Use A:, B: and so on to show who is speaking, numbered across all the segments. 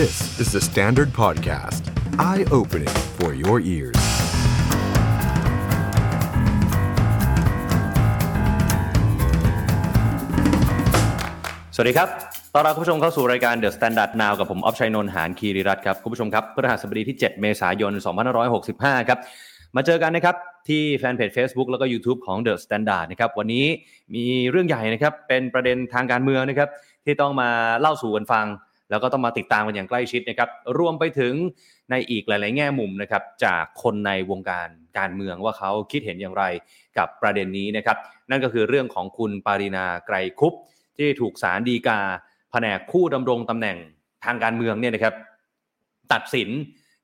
A: This is the Standard Podcast. Eye-opening for your ears.
B: สวัสดีครับต้อนรับคุณผู้ชมเข้าสู่รายการ The Standard Now กับผม ออฟชัยนนท์ หานคีริรัตน์ครับ คุณผู้ชมครับพฤหัสบดีที่ 7 เมษายน 2565 ครับ มาเจอกันนะครับ ที่แฟนเพจ Facebook แล้วก็ YouTube ของ The Standard นะครับ วันนี้มีเรื่องใหญ่นะครับ เป็นประเด็นทางการเมืองนะครับ ที่ต้องมาเล่าสู่กันฟัง แล้วก็ต้องมาติดตามกันอย่างใกล้ชิดนะครับรวมไปถึงในอีกหลาย ๆ แง่มุมนะครับจากคนในวงการการเมืองว่าเขาคิดเห็นอย่างไรกับประเด็นนี้นะครับนั่นก็คือเรื่องของคุณปารินาไกรคุปที่ถูกสารดีกาแผนกผู้ดำรงตำแหน่งทางการเมืองเนี่ยนะครับตัดสิน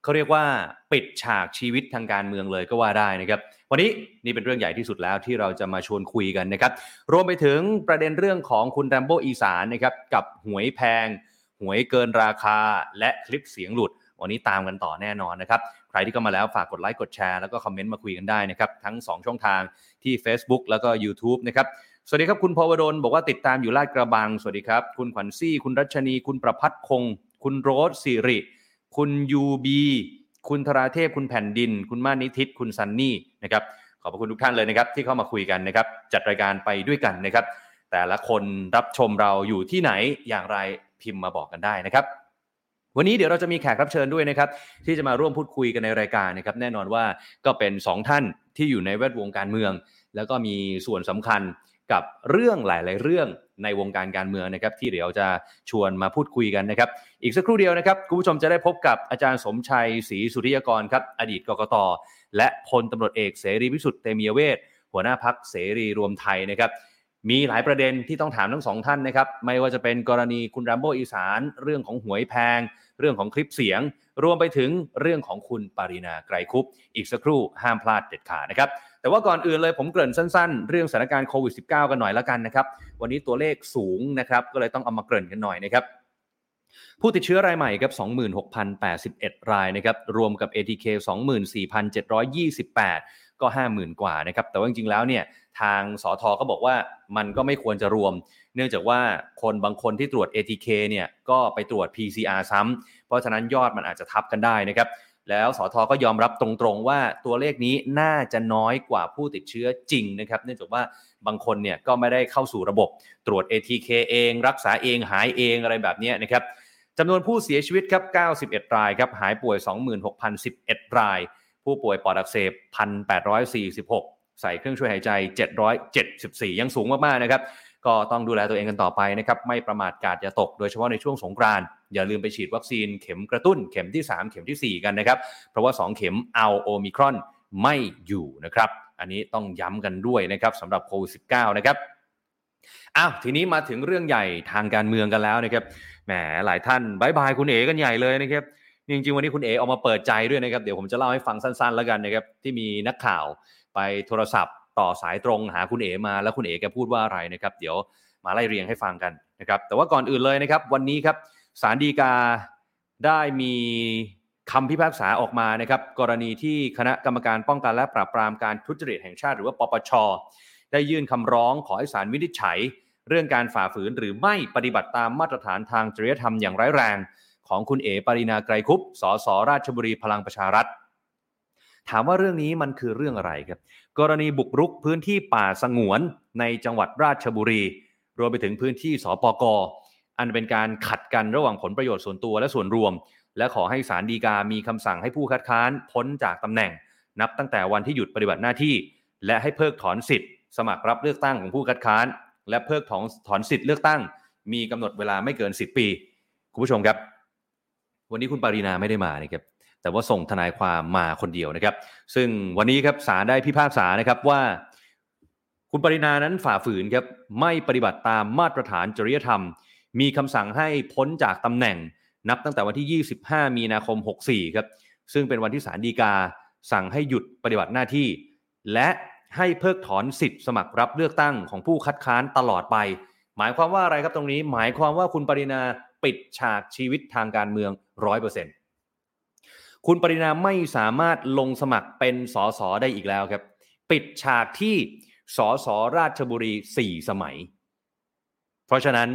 B: เขาเรียกว่าปิดฉากชีวิตทางการเมืองเลยก็ว่าได้นะครับ วันนี้นี่เป็นเรื่องใหญ่ที่สุดแล้วที่เราจะมาชวนคุยกันนะครับ รวมไปถึงประเด็นเรื่องของคุณแรมโบ้อีสานนะครับกับหวยแพง หวยเกินราคาและคลิปเสียงหลุด วันนี้ตามกันต่อแน่นอนนะครับ ใครที่เข้ามาแล้วฝากกดไลค์กดแชร์แล้วก็คอมเมนต์มาคุยกันได้นะครับ ทั้ง 2 ช่องทางที่ Facebook แล้วก็ YouTube นะครับสวัสดีครับคุณพวดลบอกว่าติดตามอยู่ลาดกระบัง สวัสดีครับ คุณขวัญซี่ คุณรัชนี คุณประพัฒคง คุณโรสสิริ คุณยูบีคุณธราเทพ คุณแผ่นดิน คุณมานิทิตคุณซันนี่นะครับขอบพระคุณทุกท่านเลยนะครับที่เข้ามาคุยกันนะครับจัดรายการไปด้วยกันนะครับแต่ละคนรับชมเราอยู่ที่ไหนอย่างไร พิมพ์มาบอกกันได้นะครับ วันนี้เดี๋ยวเราจะมีแขกรับเชิญด้วยนะครับ ที่จะมาร่วมพูดคุยกันในรายการนะครับ แน่นอนว่าก็เป็น 2 ท่านที่อยู่ในแวดวงการเมือง แล้วก็มีส่วนสำคัญกับเรื่องหลาย ๆ เรื่องในวงการการเมืองนะครับ ที่เดี๋ยวจะชวนมาพูดคุยกันนะครับ อีกสักครู่เดียวนะครับคุณผู้ชมจะได้พบกับอาจารย์สมชัยศรีสุริยกรครับอดีตกกตและพลตำรวจเอกเสรีพิสุทธิ์เตมียเวทหัวหน้าพักเสรีรวมไทยนะครับ มีหลายประเด็นที่ต้องถามทั้งสองท่านนะครับ ไม่ว่าจะเป็นกรณีคุณแรมโบอีสาน เรื่องของหวยแพง เรื่องของคลิปเสียง รวมไปถึงเรื่องของคุณปารินาไกรคุปอีกสักครู่ห้ามพลาดเด็ดขาดนะครับ แต่ว่าก่อนอื่นเลยผมเกริ่นสั้นๆ เรื่องสถานการณ์โควิด -19 กันหน่อยละกันนะครับ วันนี้ตัวเลขสูงนะครับ ก็เลยต้องเอามาเกริ่นกันหน่อยนะครับผู้ติดเชื้อรายใหม่ครับ 26,081 รายนะครับ รวมกับ ATK 24,728 ก็ 50,000 กว่านะครับแต่ว่าจริงๆแล้วเนี่ยทางสอทอก็บอกว่ามันก็ไม่ควรจะรวม เนื่องจากว่าคนบางคนที่ตรวจ ATK เนี่ยก็ไปตรวจ PCR ซ้ำเพราะฉะนั้นยอดมันอาจจะทับกันได้นะครับแล้วสอทอก็ยอมรับตรงๆว่าตัวเลขนี้น่าจะน้อยกว่าผู้ติดเชื้อจริงนะครับเนื่องจากว่าบางคนเนี่ยก็ไม่ได้เข้าสู่ระบบตรวจ ATK เอง รักษาเองหายเองอะไรแบบนี้นะครับจำนวนผู้เสียชีวิตครับ91 รายครับหายป่วย 26,011 ราย ผู้ป่วยปอดอักเสบ1,846 ใส่เครื่องช่วยหายใจ 774 ยังสูงมากๆนะครับ ก็ต้องดูแลตัวเองกันต่อไปนะครับ ไม่ประมาทกาดอย่าตก โดยเฉพาะในช่วงสงกรานต์อย่าลืมไปฉีดวัคซีนเข็มกระตุ้นเข็มที่ 3 เข็มทีสี่4 กันนะครับ เพราะว่า 2 เข็มเอาโอมิครอนไม่อยู่นะครับ อันนี้ต้องย้ำกันด้วยนะครับสำหรับโควิด -19 นะครับอ้าวทีนี้มาถึงเรื่องใหญ่ทางการเมืองกันแล้วนะครับแหมหลายท่านบายบายคุณเอ๋กันใหญ่เลยนะครับ จริงๆวันนี้คุณเอ๋ออกมาเปิดใจด้วยนะครับเดี๋ยวผมจะเล่าให้ฟังสั้นๆ แล้วกันนะครับที่มีนักข่าวไปโทรศัพท์ ต่อสายตรงหาคุณเอ๋มาแล้วคุณเอ๋แกพูดว่าอะไรนะครับ เดี๋ยวมาไล่เรียงให้ฟังกันนะครับแต่ว่าก่อนอื่นเลยนะครับ วันนี้ครับศาลฎีกาได้มีคำพิพากษาออกมานะครับ กรณีที่คณะกรรมการป้องกันและปราบปรามการทุจริตแห่งชาติ หรือว่าปปช ได้ยื่นคำร้องขอให้ศาลวินิจฉัย เรื่องการฝ่าฝืนหรือไม่ปฏิบัติตามมาตรฐานทางจริยธรรมอย่างร้ายแรง ของคุณเอ๋ปรินาไกรคุปสสราชบุรีพลังประชารัฐ ถามว่าเรื่องนี้มันคือเรื่องอะไรครับ กรณีบุกรุกพื้นที่ป่าสงวนในจังหวัดราชบุรี รวมไปถึงพื้นที่สปกอันเป็นการขัดกันระหว่างผลประโยชน์ส่วนตัวและส่วนรวม และขอให้ศาลฎีกามีคำสั่งให้ผู้คัดค้านพ้นจากตำแหน่ง นับตั้งแต่วันที่หยุดปฏิบัติหน้าที่ และให้เพิกถอนสิทธิ์ สมัครรับเลือกตั้งของผู้คัดค้าน และเพิกถอนถอนสิทธิ์เลือกตั้ง มีกำหนดเวลาไม่เกิน 10 ปี คุณผู้ชมครับ วันนี้คุณปารีนาไม่ได้มานะครับแต่ว่าส่งทนายความมาคนเดียวนะครับ ซึ่งวันนี้ครับศาลได้พิพากษานะครับว่า คุณปรินานั้นฝ่าฝืนครับไม่ปฏิบัติตามมาตรฐานจริยธรรม มีคำสั่งให้พ้นจากตำแหน่ง นับตั้งแต่วันที่ 25 มีนาคม 64 ครับ ซึ่งเป็นวันที่ศาลฎีกา สั่งให้หยุดปฏิบัติหน้าที่ และให้เพิกถอนสิทธิ์สมัครรับเลือกตั้งของผู้คัดค้านตลอดไป หมายความว่าอะไรครับตรงนี้ หมายความว่าคุณปรินา ปิดฉากชีวิตทางการเมือง 100%คุณปรินาไม่สามารถลงสมัครเป็นสสได้อีกแล้วครับ ปิดฉากที่สสราชบุรี 4 สมัย เพราะฉะนั้น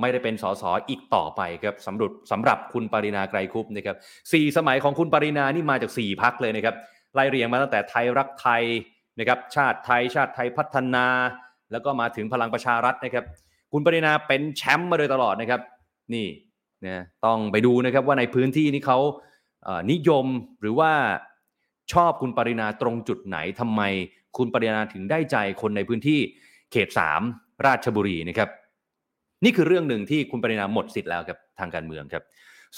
B: ไม่ได้เป็นสสอีกต่อไปครับสำหรับสำหรับคุณปรินาไกรคุปนะครับสี่สมัยของคุณปรินานี่มาจากสี่พักเลยนะครับไล่เรียงมาตั้งแต่ไทยรักไทยนะครับชาติไทยชาติไทยพัฒนา แล้วก็มาถึงพลังประชารัฐนะครับ คุณปรินาเป็นแชมป์มาโดยตลอดนะครับ นี่นะต้องไปดูนะครับว่าในพื้นที่นี้เขานิยมหรือว่าชอบคุณปรินาตรงจุดไหนทำไมคุณปรินาถึงได้ใจคนในพื้นที่เขต 3 ราชบุรีนะครับ นี่คือเรื่องหนึ่งที่คุณปรินาหมดสิทธิ์แล้วครับทางการเมืองครับ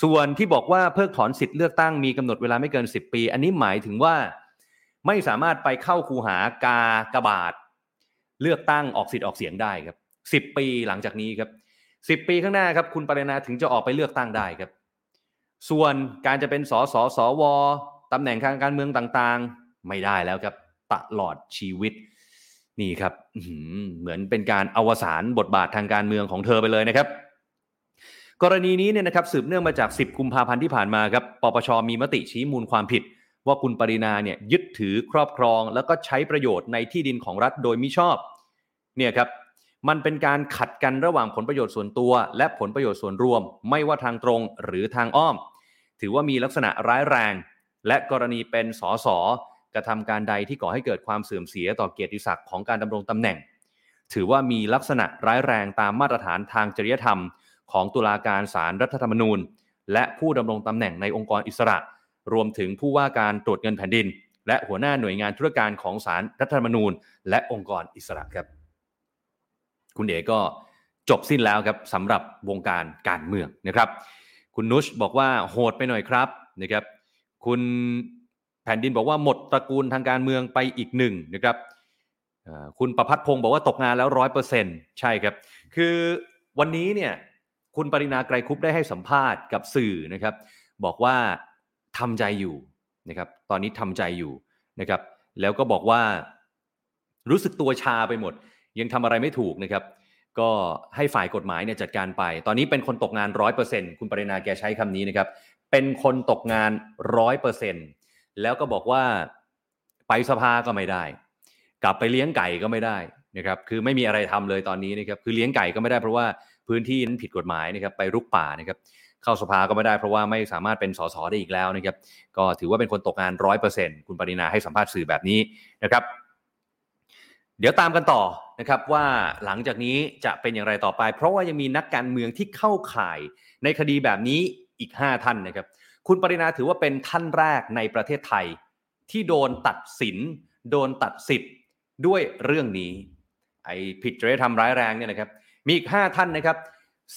B: ส่วนที่บอกว่าเพิกถอนสิทธิ์เลือกตั้งมีกำหนดเวลาไม่เกิน 10 ปี อันนี้หมายถึงว่าไม่สามารถไปเข้าคูหากากระบาด เลือกตั้งออกสิทธิ์ออกเสียงได้ครับ 10 ปีหลังจากนี้ครับ 10ปีข้างหน้าครับคุณปรินาถึงจะออกไปเลือกตั้งได้ครับ ส่วนการจะเป็นสสสวตำแหน่งทางการเมืองต่างๆ ไม่ได้แล้วครับตลอดชีวิต นี่ครับเหมือนเป็นการอวสานบทบาททางการเมืองของเธอไปเลยนะครับ กรณีนี้เนี่ยนะครับสืบเนื่องมาจาก 10 กุมภาพันธ์ที่ผ่านมาครับปปชมีมติชี้มูลความผิด ว่าคุณปรินาเนี่ยยึดถือครอบครอง แล้วก็ใช้ประโยชน์ในที่ดินของรัฐโดยมิชอบ เนี่ยครับ มันเป็นการขัดกันระหว่างผลประโยชน์ส่วนตัว และผลประโยชน์ส่วนรวม ไม่ว่าทางตรงหรือทางอ้อม ถือว่ามีลักษณะร้ายแรง และกรณีเป็นสสกระทำการใดที่ก่อให้เกิดความเสื่อมเสียต่อเกียรติศักดิ์ของการดำรงตำแหน่ง ถือว่ามีลักษณะร้ายแรงตามมาตรฐานทางจริยธรรม ของตุลาการศาลรรัฐธรรมนูญ และผู้ดำรงตำแหน่งในองค์กรอิสระ รวมถึงผู้ว่าการตรวจเงินแผ่นดิน และหัวหน้าหน่วยงานธุรการของศาลรรัฐธรรมนูญ และองค์กรอิสระครับ คุณเอ๋ก็จบสิ้นแล้วครับสำหรับวงการการเมืองนะครับ คุณนุชบอกว่าโหดไปหน่อยครับนะครับ คุณแผ่นดินบอกว่าหมดตระกูลทางการเมืองไปอีกหนึ่งนะครับคุณประพัฒพงศ์บอกว่าตกงานแล้วร้อยเปอร์เซ็นต์ใช่ครับ คือวันนี้เนี่ยคุณปรินาไกรคุปได้ให้สัมภาษณ์กับสื่อนะครับ บอกว่าทำใจอยู่นะครับ ตอนนี้ทำใจอยู่นะครับ แล้วก็บอกว่ารู้สึกตัวชาไปหมด ยังทำอะไรไม่ถูกนะครับ ก็ให้ฝ่ายกฎหมายเนี่ยจัดการไป ตอนนี้เป็นคนตกงานร้อยเปอร์เซ็นคุณปรินาแกใช้คำนี้นะครับ เป็นคนตกงานร้อยเปอร์เซ็นต์แล้วก็บอกว่าไปสภาก็ไม่ได้ กลับไปเลี้ยงไก่ก็ไม่ได้นะครับ คือไม่มีอะไรทำเลยตอนนี้นะครับ คือเลี้ยงไก่ก็ไม่ได้เพราะว่าพื้นที่นั้นผิดกฎหมายนะครับ ไปรุกป่านะครับ เข้าสภาก็ไม่ได้เพราะว่าไม่สามารถเป็นสสได้อีกแล้วนะครับ ก็ถือว่าเป็นคนตกงานร้อยเปอร์เซ็นต์คุณปรินาให้สัมภาษณ์สื่อแบบนี้นะครับ เดี๋ยวตามกันต่อนะครับว่าหลังจากนี้จะเป็นอย่างไรต่อไป เพราะว่ายังมีนักการเมืองที่เข้าข่ายในคดีแบบนี้อีก 5 ท่านนะครับ คุณปรินาถือว่าเป็นท่านแรกในประเทศไทย ที่โดนตัดสิน โดนตัดสิทธิ์ด้วยเรื่องนี้ไอ้ผิดจริยธรรมร้ายแรงเนี่ยนะครับ มีอีก 5 ท่านนะครับ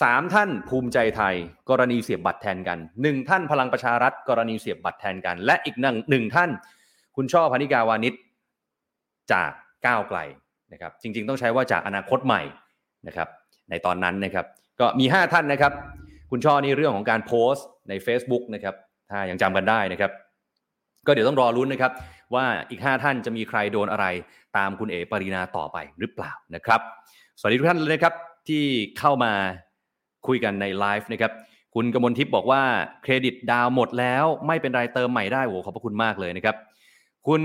B: สามท่านภูมิใจไทย กรณีเสียบบัตรแทนกันหนึ่งท่านพลังประชารัฐ กรณีเสียบบัตรแทนกัน และอีกหนึ่งหนึ่งท่าน คุณช่อพนิกาวานิชจาก ก้าวไกลนะครับจริงๆ ต้องใช้ว่าจากอนาคตใหม่นะครับในตอนนั้นนะครับก็มี 5 ท่านนะครับ คุณช่อนี่เรื่องของการโพสต์ใน Facebook นะครับถ้ายังจำกันได้นะครับ ก็เดี๋ยวต้องรอรุ้นนะครับ ว่าอีก 5 ท่านจะมีใครโดนอะไรตามคุณเอ๋ปรินาต่อไปหรือเปล่านะครับ สวัสดีทุกท่านเลยนะครับที่เข้ามาคุยกันในไลฟ์นะครับคุณกมลทิพย์บอกว่าเครดิตดาวหมดแล้วไม่เป็นไรเติมใหม่ได้โหขอบพระคุณมากเลยนะครับ คุณ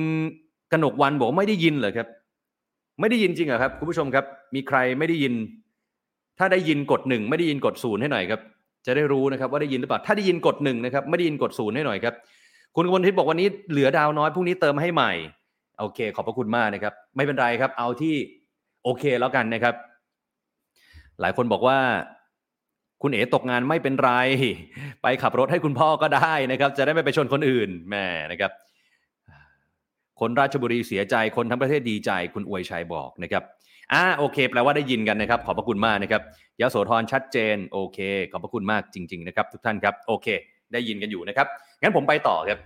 B: กนกวันบอกไม่ได้ยินเหรอครับ ไม่ได้ยินจริงเหรอครับคุณผู้ชมครับ มีใครไม่ได้ยิน ถ้าได้ยินกดหนึ่งไม่ได้ยินกดศูนย์ให้หน่อยครับ จะได้รู้นะครับว่าได้ยินหรือเปล่าถ้าได้ยินกดหนึ่งนะครับไม่ได้ยินกดศูนย์ให้หน่อยครับ คุณกมลทิพย์บอกวันนี้เหลือดาวน้อยพรุ่งนี้เติมให้ใหม่โอเค ขอบพระคุณมากนะครับ ไม่เป็นไรครับ เอาที่โอเคแล้วกันนะครับ หลายคนบอกว่า คุณเอ๋ตกงานไม่เป็นไร ไปขับรถให้คุณพ่อก็ได้นะครับ จะได้ไม่ไปชนคนอื่นแม่นะครับ คนราชบุรีเสียใจคนทั้งประเทศดีใจคุณอวยชัยบอกนะครับอ่าโอเค แปลว่าได้ยินกันนะครับ ขอบพระคุณมากนะครับยโสธรชัดเจนโอเค ขอบพระคุณมากจริง ๆ นะครับ ทุกท่านครับโอเค ได้ยินกันอยู่นะครับงั้นผมไปต่อครับ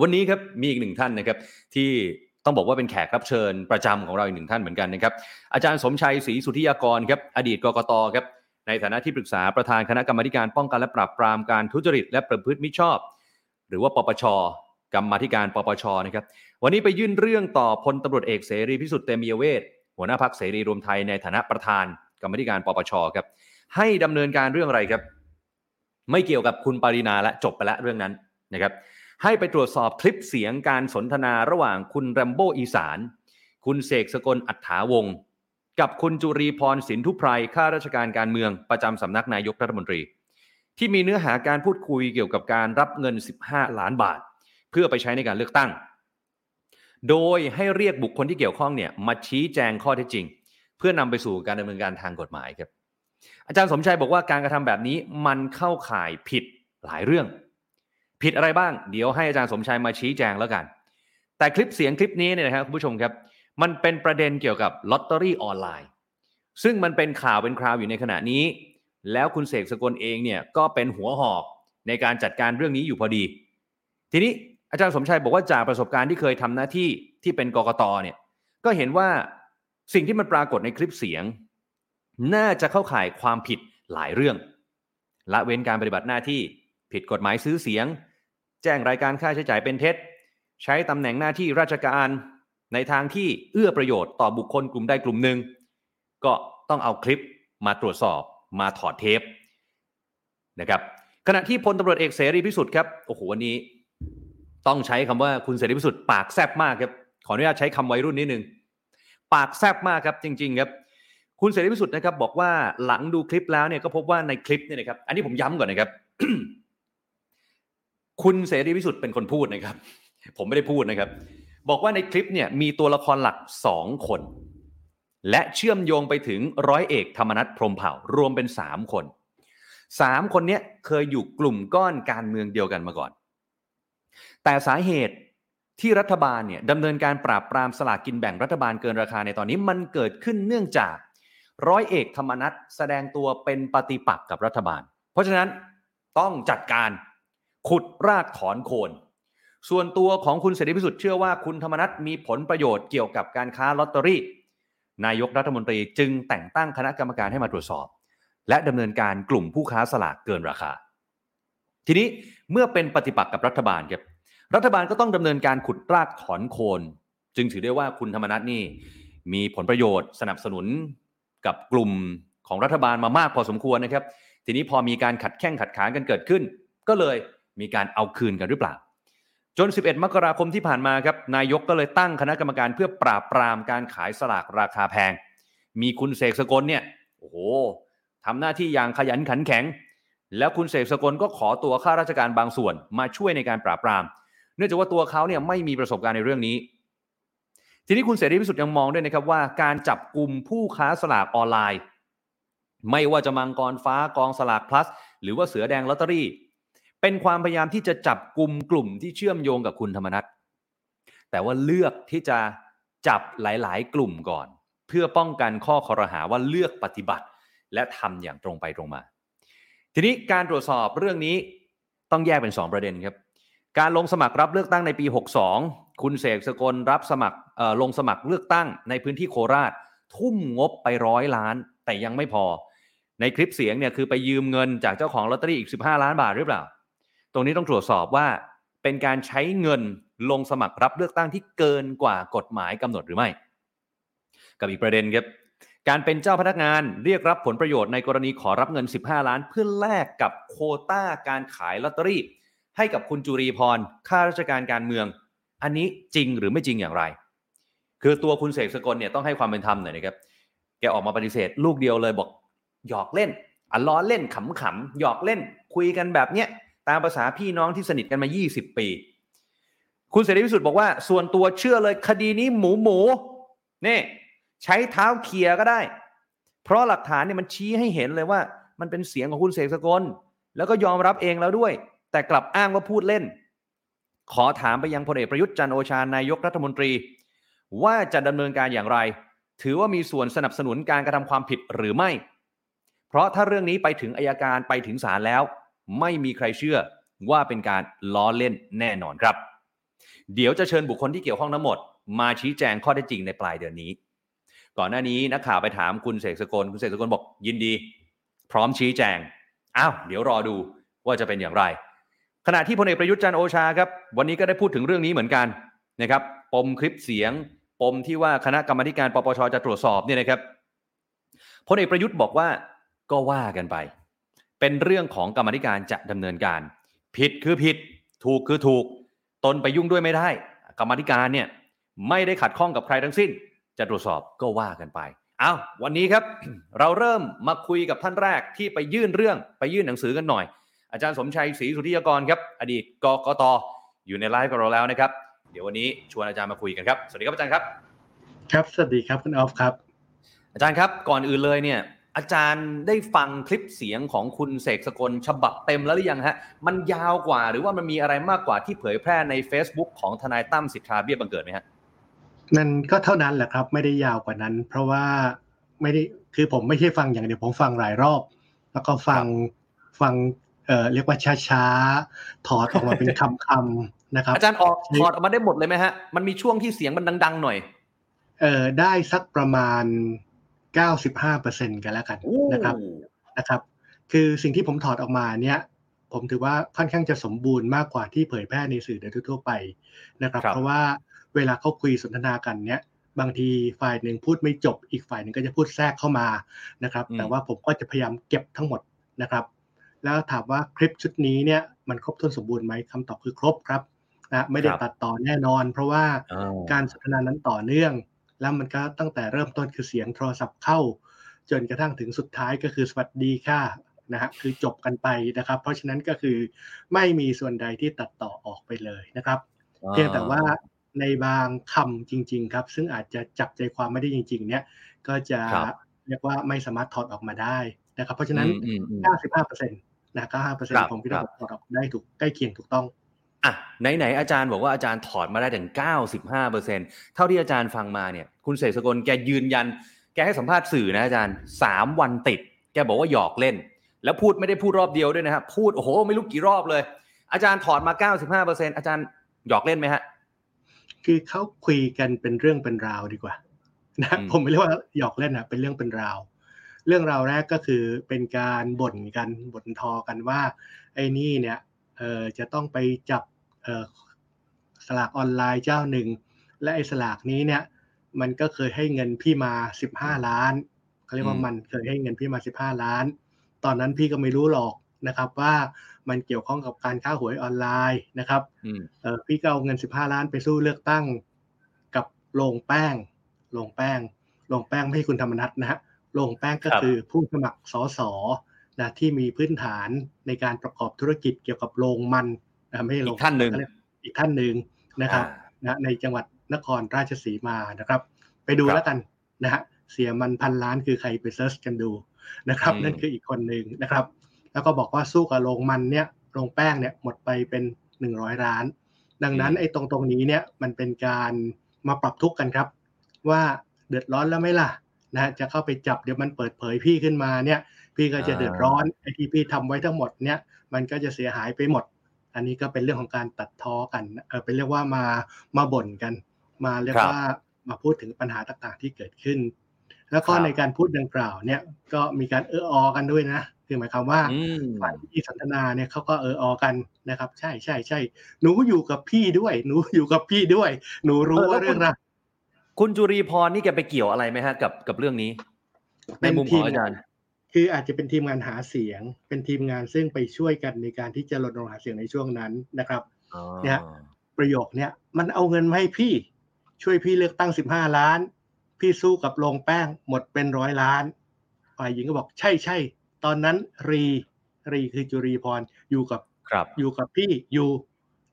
B: วันนี้ครับมีอีกหนึ่งท่านนะครับ ที่ต้องบอกว่าเป็นแขกรับเชิญประจำของเราอีกหนึ่งท่านเหมือนกันนะครับ อาจารย์สมชัยศรีสุธิยากรครับอดีตกกตครับในฐานะที่ปรึกษาประธานคณะกรรมการป้องกันและปราบปรามการทุจริตและประพฤติมิชอบ หรือว่าปปช กรรมธิการปปชนะครับวันนี้ไปยื่นเรื่องต่อพลตำรวจเอกเสรีพิสุทธิ์เตมียเวทหัวหน้าพักเสรีรวมไทยในฐานะประธาน กรรมธิการปปชครับให้ดำเนินการเรื่องอะไรครับ ไม่เกี่ยวกับคุณปรินาและจบไปแล้วเรื่องนั้นนะครับให้ไปตรวจสอบคลิปเสียงการสนทนาระหว่างคุณแรมโบอีสาน คุณเสกสกลอัฏฐาวงกับคุณจุรีพรสินทุไพรข้าราชการการเมืองประจำสำนักนายกรัฐมนตรี ที่มีเนื้อหาการพูดคุยเกี่ยวกับการรับเงิน 15 ล้านบาท เพื่อไปใช้ในการเลือกตั้ง โดยให้เรียกบุคคลที่เกี่ยวข้องเนี่ยมาชี้แจงข้อเท็จจริง เพื่อนำไปสู่การดำเนินการทางกฎหมายครับ อาจารย์สมชัยบอกว่าการกระทำแบบนี้มันเข้าข่ายผิดหลายเรื่อง ผิดอะไรบ้าง เดี๋ยวให้อาจารย์สมชัยมาชี้แจงแล้วกัน แต่คลิปเสียงคลิปนี้เนี่ยนะครับคุณผู้ชมครับ มันเป็นประเด็นเกี่ยวกับลอตเตอรี่ออนไลน์ ซึ่งมันเป็นข่าวเป็นคราวอยู่ในขณะนี้ แล้วคุณเสกสกลเองเนี่ยก็เป็นหัวหอกในการจัดการเรื่องนี้อยู่พอดี ทีนี้ อาจารย์สมชัยบอกว่าจากประสบการณ์ที่เคยทำหน้าที่ที่เป็นกกตเนี่ยก็เห็นว่าสิ่งที่มันปรากฏในคลิปเสียง น่าจะเข้าข่ายความผิดหลายเรื่อง ละเว้นการปฏิบัติหน้าที่ผิดกฎหมายซื้อเสียง แจ้งรายการค่าใช้จ่ายเป็นเท็จ ใช้ตำแหน่งหน้าที่ราชการในทางที่เอื้อประโยชน์ต่อบุคคลกลุ่มใดกลุ่มหนึ่งก็ต้องเอาคลิปมาตรวจสอบมาถอดเทปนะครับขณะที่พลตำรวจเอกเสรีพิสุทธิ์ครับโอ้โหวันนี้ ต้องใช้คำว่าคุณเสรีพิสุทธิ์ปากแซบมากครับ ขออนุญาตใช้คำวัยรุ่นนิดนึง ปากแซบมากครับจริง ๆ ครับ คุณเสรีพิสุทธิ์นะครับ บอกว่าหลังดูคลิปแล้วเนี่ยก็พบว่าในคลิปเนี่ยนะครับ อันนี้ผมย้ำก่อนนะครับ คุณเสรีพิสุทธิ์เป็นคนพูดนะครับ ผมไม่ได้พูดนะครับ บอกว่าในคลิปเนี่ยมีตัวละครหลักสองคน และเชื่อมโยงไปถึงร้อยเอกธรรมนัฐพรมเผ่ารวมเป็นสามคนสามคนเนี้ยเคยอยู่กลุ่มก้อนการเมืองเดียวกันมาก่อน แต่สาเหตุที่รัฐบาลเนี่ยดำเนินการปราบปรามสลากกินแบ่งรัฐบาลเกินราคาในตอนนี้มันเกิดขึ้นเนื่องจากร้อยเอกธรรมนัฐแสดงตัวเป็นปฏิปักษ์กับรัฐบาล เพราะฉะนั้นต้องจัดการขุดรากถอนโคน ส่วนตัวของคุณเสรีพิสุทธิ์เชื่อว่าคุณธรรมนัฐมีผลประโยชน์เกี่ยวกับการค้าลอตเตอรี่ นายกรัฐมนตรีจึงแต่งตั้งคณะกรรมการให้มาตรวจสอบ และดำเนินการกลุ่มผู้ค้าสลากเกินราคา ทีนี้เมื่อเป็นปฏิปักษ์กับรัฐบาลครับรัฐบาลก็ต้องดำเนินการขุดรากถอนโคน จึงถือได้ว่าคุณธรรมนัฐนี่ มีผลประโยชน์สนับสนุนกับกลุ่มของรัฐบาลมามากพอสมควรนะครับ ทีนี้พอมีการขัดแข้งขัดขานกันเกิดขึ้น ก็เลยมีการเอาคืนกันหรือเปล่า จน 11 มกราคมที่ผ่านมาครับนายกก็เลยตั้งคณะกรรมการเพื่อปราบปรามการขายสลากราคาแพง มีคุณเสกสกลเนี่ยโอ้โหทำหน้าที่อย่างขยันขันแข็ง แล้วคุณเสกสกลก็ขอตัวข้าราชการบางส่วนมาช่วยในการปราบปราม เนื่องจากว่าตัวเขาเนี่ยไม่มีประสบการณ์ในเรื่องนี้ ทีนี้คุณเสรีพิสุทธิ์ยังมองด้วยนะครับว่าการจับกลุ่มผู้ค้าสลากออนไลน์ ไม่ว่าจะมังกรฟ้ากองสลากพลัส หรือว่าเสือแดงลอตเตอรี่ เป็นความพยายามที่จะจับกลุ่มกลุ่มที่เชื่อมโยงกับคุณธรรมนัฐแต่ว่าเลือกที่จะจับหลาย ๆ กลุ่มก่อน เพื่อป้องกันข้อคอรหาว่าเลือกปฏิบัติ และทำอย่างตรงไปตรงมา ทีนี้การตรวจสอบเรื่องนี้ต้องแยกเป็น 2 ประเด็นครับ การลงสมัครรับเลือกตั้งในปี 62 คุณเสกสกลรับสมัครลงสมัครเลือกตั้งในพื้นที่โคราช ทุ่มงบไปร้อยล้าน แต่ยังไม่พอ ในคลิปเสียงเนี่ยคือไปยืมเงินจากเจ้าของลอตเตอรี่อีก 15 ล้านบาทหรือเปล่า ตรงนี้ต้องตรวจสอบว่าเป็นการใช้เงินลงสมัครรับเลือกตั้งที่เกินกว่ากฎหมายกำหนดหรือไม่ กับอีกประเด็นครับ การเป็นเจ้าพนักงานเรียกรับผลประโยชน์ในกรณีขอรับเงิน 15 ล้าน เพื่อแลกกับโคต้าการขายลอตเตอรี่ ให้กับคุณจุรีพรข้าราชการการเมือง อันนี้จริงหรือไม่จริงอย่างไร คือตัวคุณเสกสกลเนี่ยต้องให้ความเป็นธรรมหน่อยนะครับแกออกมาปฏิเสธ ลูกเดียวเลยบอก หยอกเล่นอะล้อเล่นขำๆหยอกเล่นคุยกันแบบเนี้ยตามภาษาพี่น้องที่สนิทกันมา 20 ปี คุณเสรีพิสุทธิ์บอกว่า ส่วนตัวเชื่อเลยคดีนี้หมูหมูนี่ ใช้เท้าเคียก็ได้ เพราะหลักฐานเนี่ยมันชี้ให้เห็นเลยว่า มันเป็นเสียงของคุณเสกสกล แล้วก็ยอมรับเองแล้วด้วย แต่กลับอ้างว่าพูดเล่น ขอถามไปยังพลเอกประยุทธ์จันโอชานายกรัฐมนตรี ว่าจะดำเนินการอย่างไร ถือว่ามีส่วนสนับสนุนการกระทำความผิดหรือไม่ เพราะถ้าเรื่องนี้ไปถึงอายการไปถึงศาลแล้ว ไม่มีใครเชื่อว่าเป็นการล้อเล่นแน่นอนครับ เดี๋ยวจะเชิญบุคคลที่เกี่ยวข้องทั้งหมด มาชี้แจงข้อเท็จจริงในปลายเดือนนี้ ก่อนหน้านี้นักข่าวไปถามคุณเสกสกลคุณเสกสกลบอกยินดี พร้อมชี้แจงอ้าวเดี๋ยวรอดูว่าจะเป็นอย่างไร ขณะที่พลเอกประยุทธ์จันโอชาครับวันนี้ก็ได้พูดถึงเรื่องนี้เหมือนกันนะครับปมคลิปเสียง ปมที่ว่าคณะกรรมการปปชจะตรวจสอบเนี่ยนะครับพลเอกประยุทธ์บอกว่าก็ว่ากันไป เป็นเรื่องของกรรมธิการจะดำเนินการ ผิดคือผิด ถูกคือถูก ตนไปยุ่งด้วยไม่ได้ กรรมธิการเนี่ยไม่ได้ขัดข้องกับใครทั้งสิ้น จะตรวจสอบก็ว่ากันไปเอาวันนี้ครับเราเริ่มมาคุยกับท่านแรกที่ไปยื่นเรื่องไปยื่นหนังสือกันหน่อย อาจารย์สมชัยศรีสุธิยากรครับ อดีตกกตอยู่ในไลฟ์กับเราแล้วนะครับ เดี๋ยววันนี้ชวนอาจารย์มาคุยกันครับ สวัสดีครับอาจารย์ครับ
C: ครับสวัสดีครับคุณออฟครับ
B: อาจารย์ครับก่อนอื่นเลยเนี่ย อาจารย์ได้ฟังคลิปเสียงของคุณเสกสกลฉบับเต็มแล้วหรือยังฮะมันยาวกว่าหรือว่ามันมีอะไรมากกว่าที่เผยแพร่ใน Facebook ของทนายตั้มสิทธาเบี้ยบังเกิดไหมฮะ
C: นั่นก็เท่านั้นแหละครับ ไม่ได้ยาวกว่านั้น เพราะว่าไม่ได้คือผมไม่ใช่ฟังอย่างเดียวผมฟังหลายรอบ แล้วก็ฟังฟังเอ่อเรียกว่าช้าๆถอดออกมาเป็นคำๆนะครับ
B: อาจารย์ออกถอดออกมาได้หมดเลยไหมฮะมันมีช่วงที่เสียงมันดัง ๆ หน่อย
C: เอ่อได้สักประมาณ 95%กันแล้วกันนะครับนะครับ คือสิ่งที่ผมถอดออกมาเนี่ยผมถือว่าค่อนข้างจะสมบูรณ์มากกว่าที่เผยแพร่ในสื่อโดยทั่วไปนะครับ
B: ครับ
C: เพราะว่า เวลาเขาคุยสนทนากันเนี่ยบางทีฝ่ายหนึ่งพูดไม่จบ อีกฝ่ายหนึ่งก็จะพูดแทรกเข้ามานะครับ
B: อืม
C: แต่ว่าผมก็จะพยายามเก็บทั้งหมดนะครับ แล้วถามว่าคลิปชุดนี้เนี่ยมันครบถ้วนสมบูรณ์ไหมคำตอบคือครบครับนะไม่ได้
B: ครับ
C: ตัดต่อแน่นอน เพราะว่า
B: อ่า
C: การสนทนานั้นต่อเนื่อง แล้วมันก็ตั้งแต่เริ่มต้นคือเสียงโทรศัพท์เข้า จนกระทั่งถึงสุดท้ายก็คือสวัสดีค่ะนะฮะคือจบกันไปนะครับ เพราะฉะนั้นก็คือไม่มีส่วนใดที่ตัดต่อออกไปเลยนะครับ เพียงแต่ว่า ในบางคำจริง ๆ ครับ ซึ่งอาจจะจับใจความไม่ได้จริง ๆ เนี่ย ก็จะ
B: ครับ
C: เรียกว่าไม่สามารถถอดออกมาได้นะครับ เพราะฉะนั้น
B: อืมอืม
C: 95%นะ95%
B: ครับ
C: ผมคิด
B: ครั
C: ว่า
B: บ
C: ถอดออกได้ถูกใกล้เคียงถูกต้อง
B: อะไหนๆอาจารย์บอกว่าอาจารย์ถอดมาได้ถึง 95เปอร์เซ็นเท่าที่อาจารย์ฟังมาเนี่ยคุณเสกสกลแกยืนยัน แกให้สัมภาษณ์สื่อนะอาจารย์สามวันติด แกบอกว่าหยอกเล่น แล้วพูดไม่ได้พูดรอบเดียวด้วยนะครับพูดโอ้โหไม่รู้กี่รอบเลย อาจารย์ถอดมา 95เปอร์เซ็นอาจารย์หยอกเล่นไหมฮะ
C: คือเขาคุยกันเป็นเรื่องเป็นราวดีกว่านะ
B: อืม
C: ผมไม่เรียกว่าหยอกเล่นนะเป็นเรื่องเป็นราว เรื่องราวแรกก็คือเป็นการบ่นกันบ่นทอกันว่า ไอ้นี่เนี่ยเออจะต้องไปจับเออสลากออนไลน์เจ้าหนึ่ง และไอ้สลากนี้เนี่ย มันก็เคยให้เงินพี่มาสิบห้าล้านเขาเรียกว่า
B: อืม
C: มันเคยให้เงินพี่มาสิบห้าล้าน ตอนนั้นพี่ก็ไม่รู้หรอก นะครับว่ามันเกี่ยวข้องกับการค้าหวยออนไลน์นะครับ
B: อืม
C: เออพี่ก็เอาเงิน 15 ล้านไปสู้เลือกตั้งกับโรงแป้งโรงแป้งโรงแป้งไม่ใช่คุณธรรมนัฐนะฮะโรงแป้งก็
B: ครับ
C: คือผู้สมัครสสนะที่มีพื้นฐานในการประกอบธุรกิจเกี่ยวกับโรงมันนะไม่ใช่โร
B: อี
C: ง
B: กท่านหนึ่ง
C: เขเรียกอีกท่านหนึ่งนะครับนะในจังหวัดนครราชสีมานะครับ ไปดู
B: ครับ
C: แล้วกันนะฮะเสียมันพันล้านคือใครไปเซิร์ชกันดูนะครับ
B: อืม
C: นั่นคืออีกคนหนึ่งนะครับ แล้วก็บอกว่าสู้กับโรงมันเนี่ยโรงแป้งเนี่ยหมดไปเป็นหนึ่งร้อยล้าน ดังนั้นไอ้ตรงตรงนี้เนี่ยมันเป็นการมาปรับทุกข์กันครับ ว่าเดือดร้อนแล้วไหมล่ะนะฮะจะเข้าไปจับเดี๋ยวมันเปิดเผยพี่ขึ้นมาเนี่ย พี่ก็จะเดือดร้อนไอ้ที่พี่ทำไว้ทั้งหมดเนี่ยมันก็จะเสียหายไปหมด อันนี้ก็เป็นเรื่องของการตัดท้อกันเออเป็นเรียกว่ามามาบ่นกัน มาเรียก
B: ครับ
C: ว่ามาพูดถึงปัญหาต่างๆที่เกิดขึ้น แล้วก็
B: ครับ
C: ในการพูดดังกล่าวเนี่ยก็มีการเออออกันด้วยนะคือหมายความว่า
B: อืม
C: ฝ่ายที่สนทนาเนี่ยเขาก็เออออกันนะครับ ใช่ใช่ใช่หนูอยู่กับพี่ด้วย หนูอยู่กับพี่ด้วย หนูรู้
B: เออแล้ว
C: ว่าเรื่องราว
B: คุณจุรีพรนี่แกไปเกี่ยวอะไรไหมฮะกับกับเรื่องนี้ในมุมของอาจารย์
C: คืออาจจะเป็นทีมงานหาเสียง เป็นทีมงานซึ่งไปช่วยกันในการที่จะรณรงค์หาเสียงในช่วงนั้นนะครับเนี่ยประโยคเนี่ยมันเอาเงินมาให้พี่ช่วยพี่เลือกตั้งสิบห้าล้าน พี่สู้กับโรงแป้งหมดเป็นร้อยล้านฝ่ายหญิงก็บอกใช่ใช่ตอนนั้นรีรีคือจุรีพรอยู่กับ
B: ครับ
C: อยู่กับพี่อยู่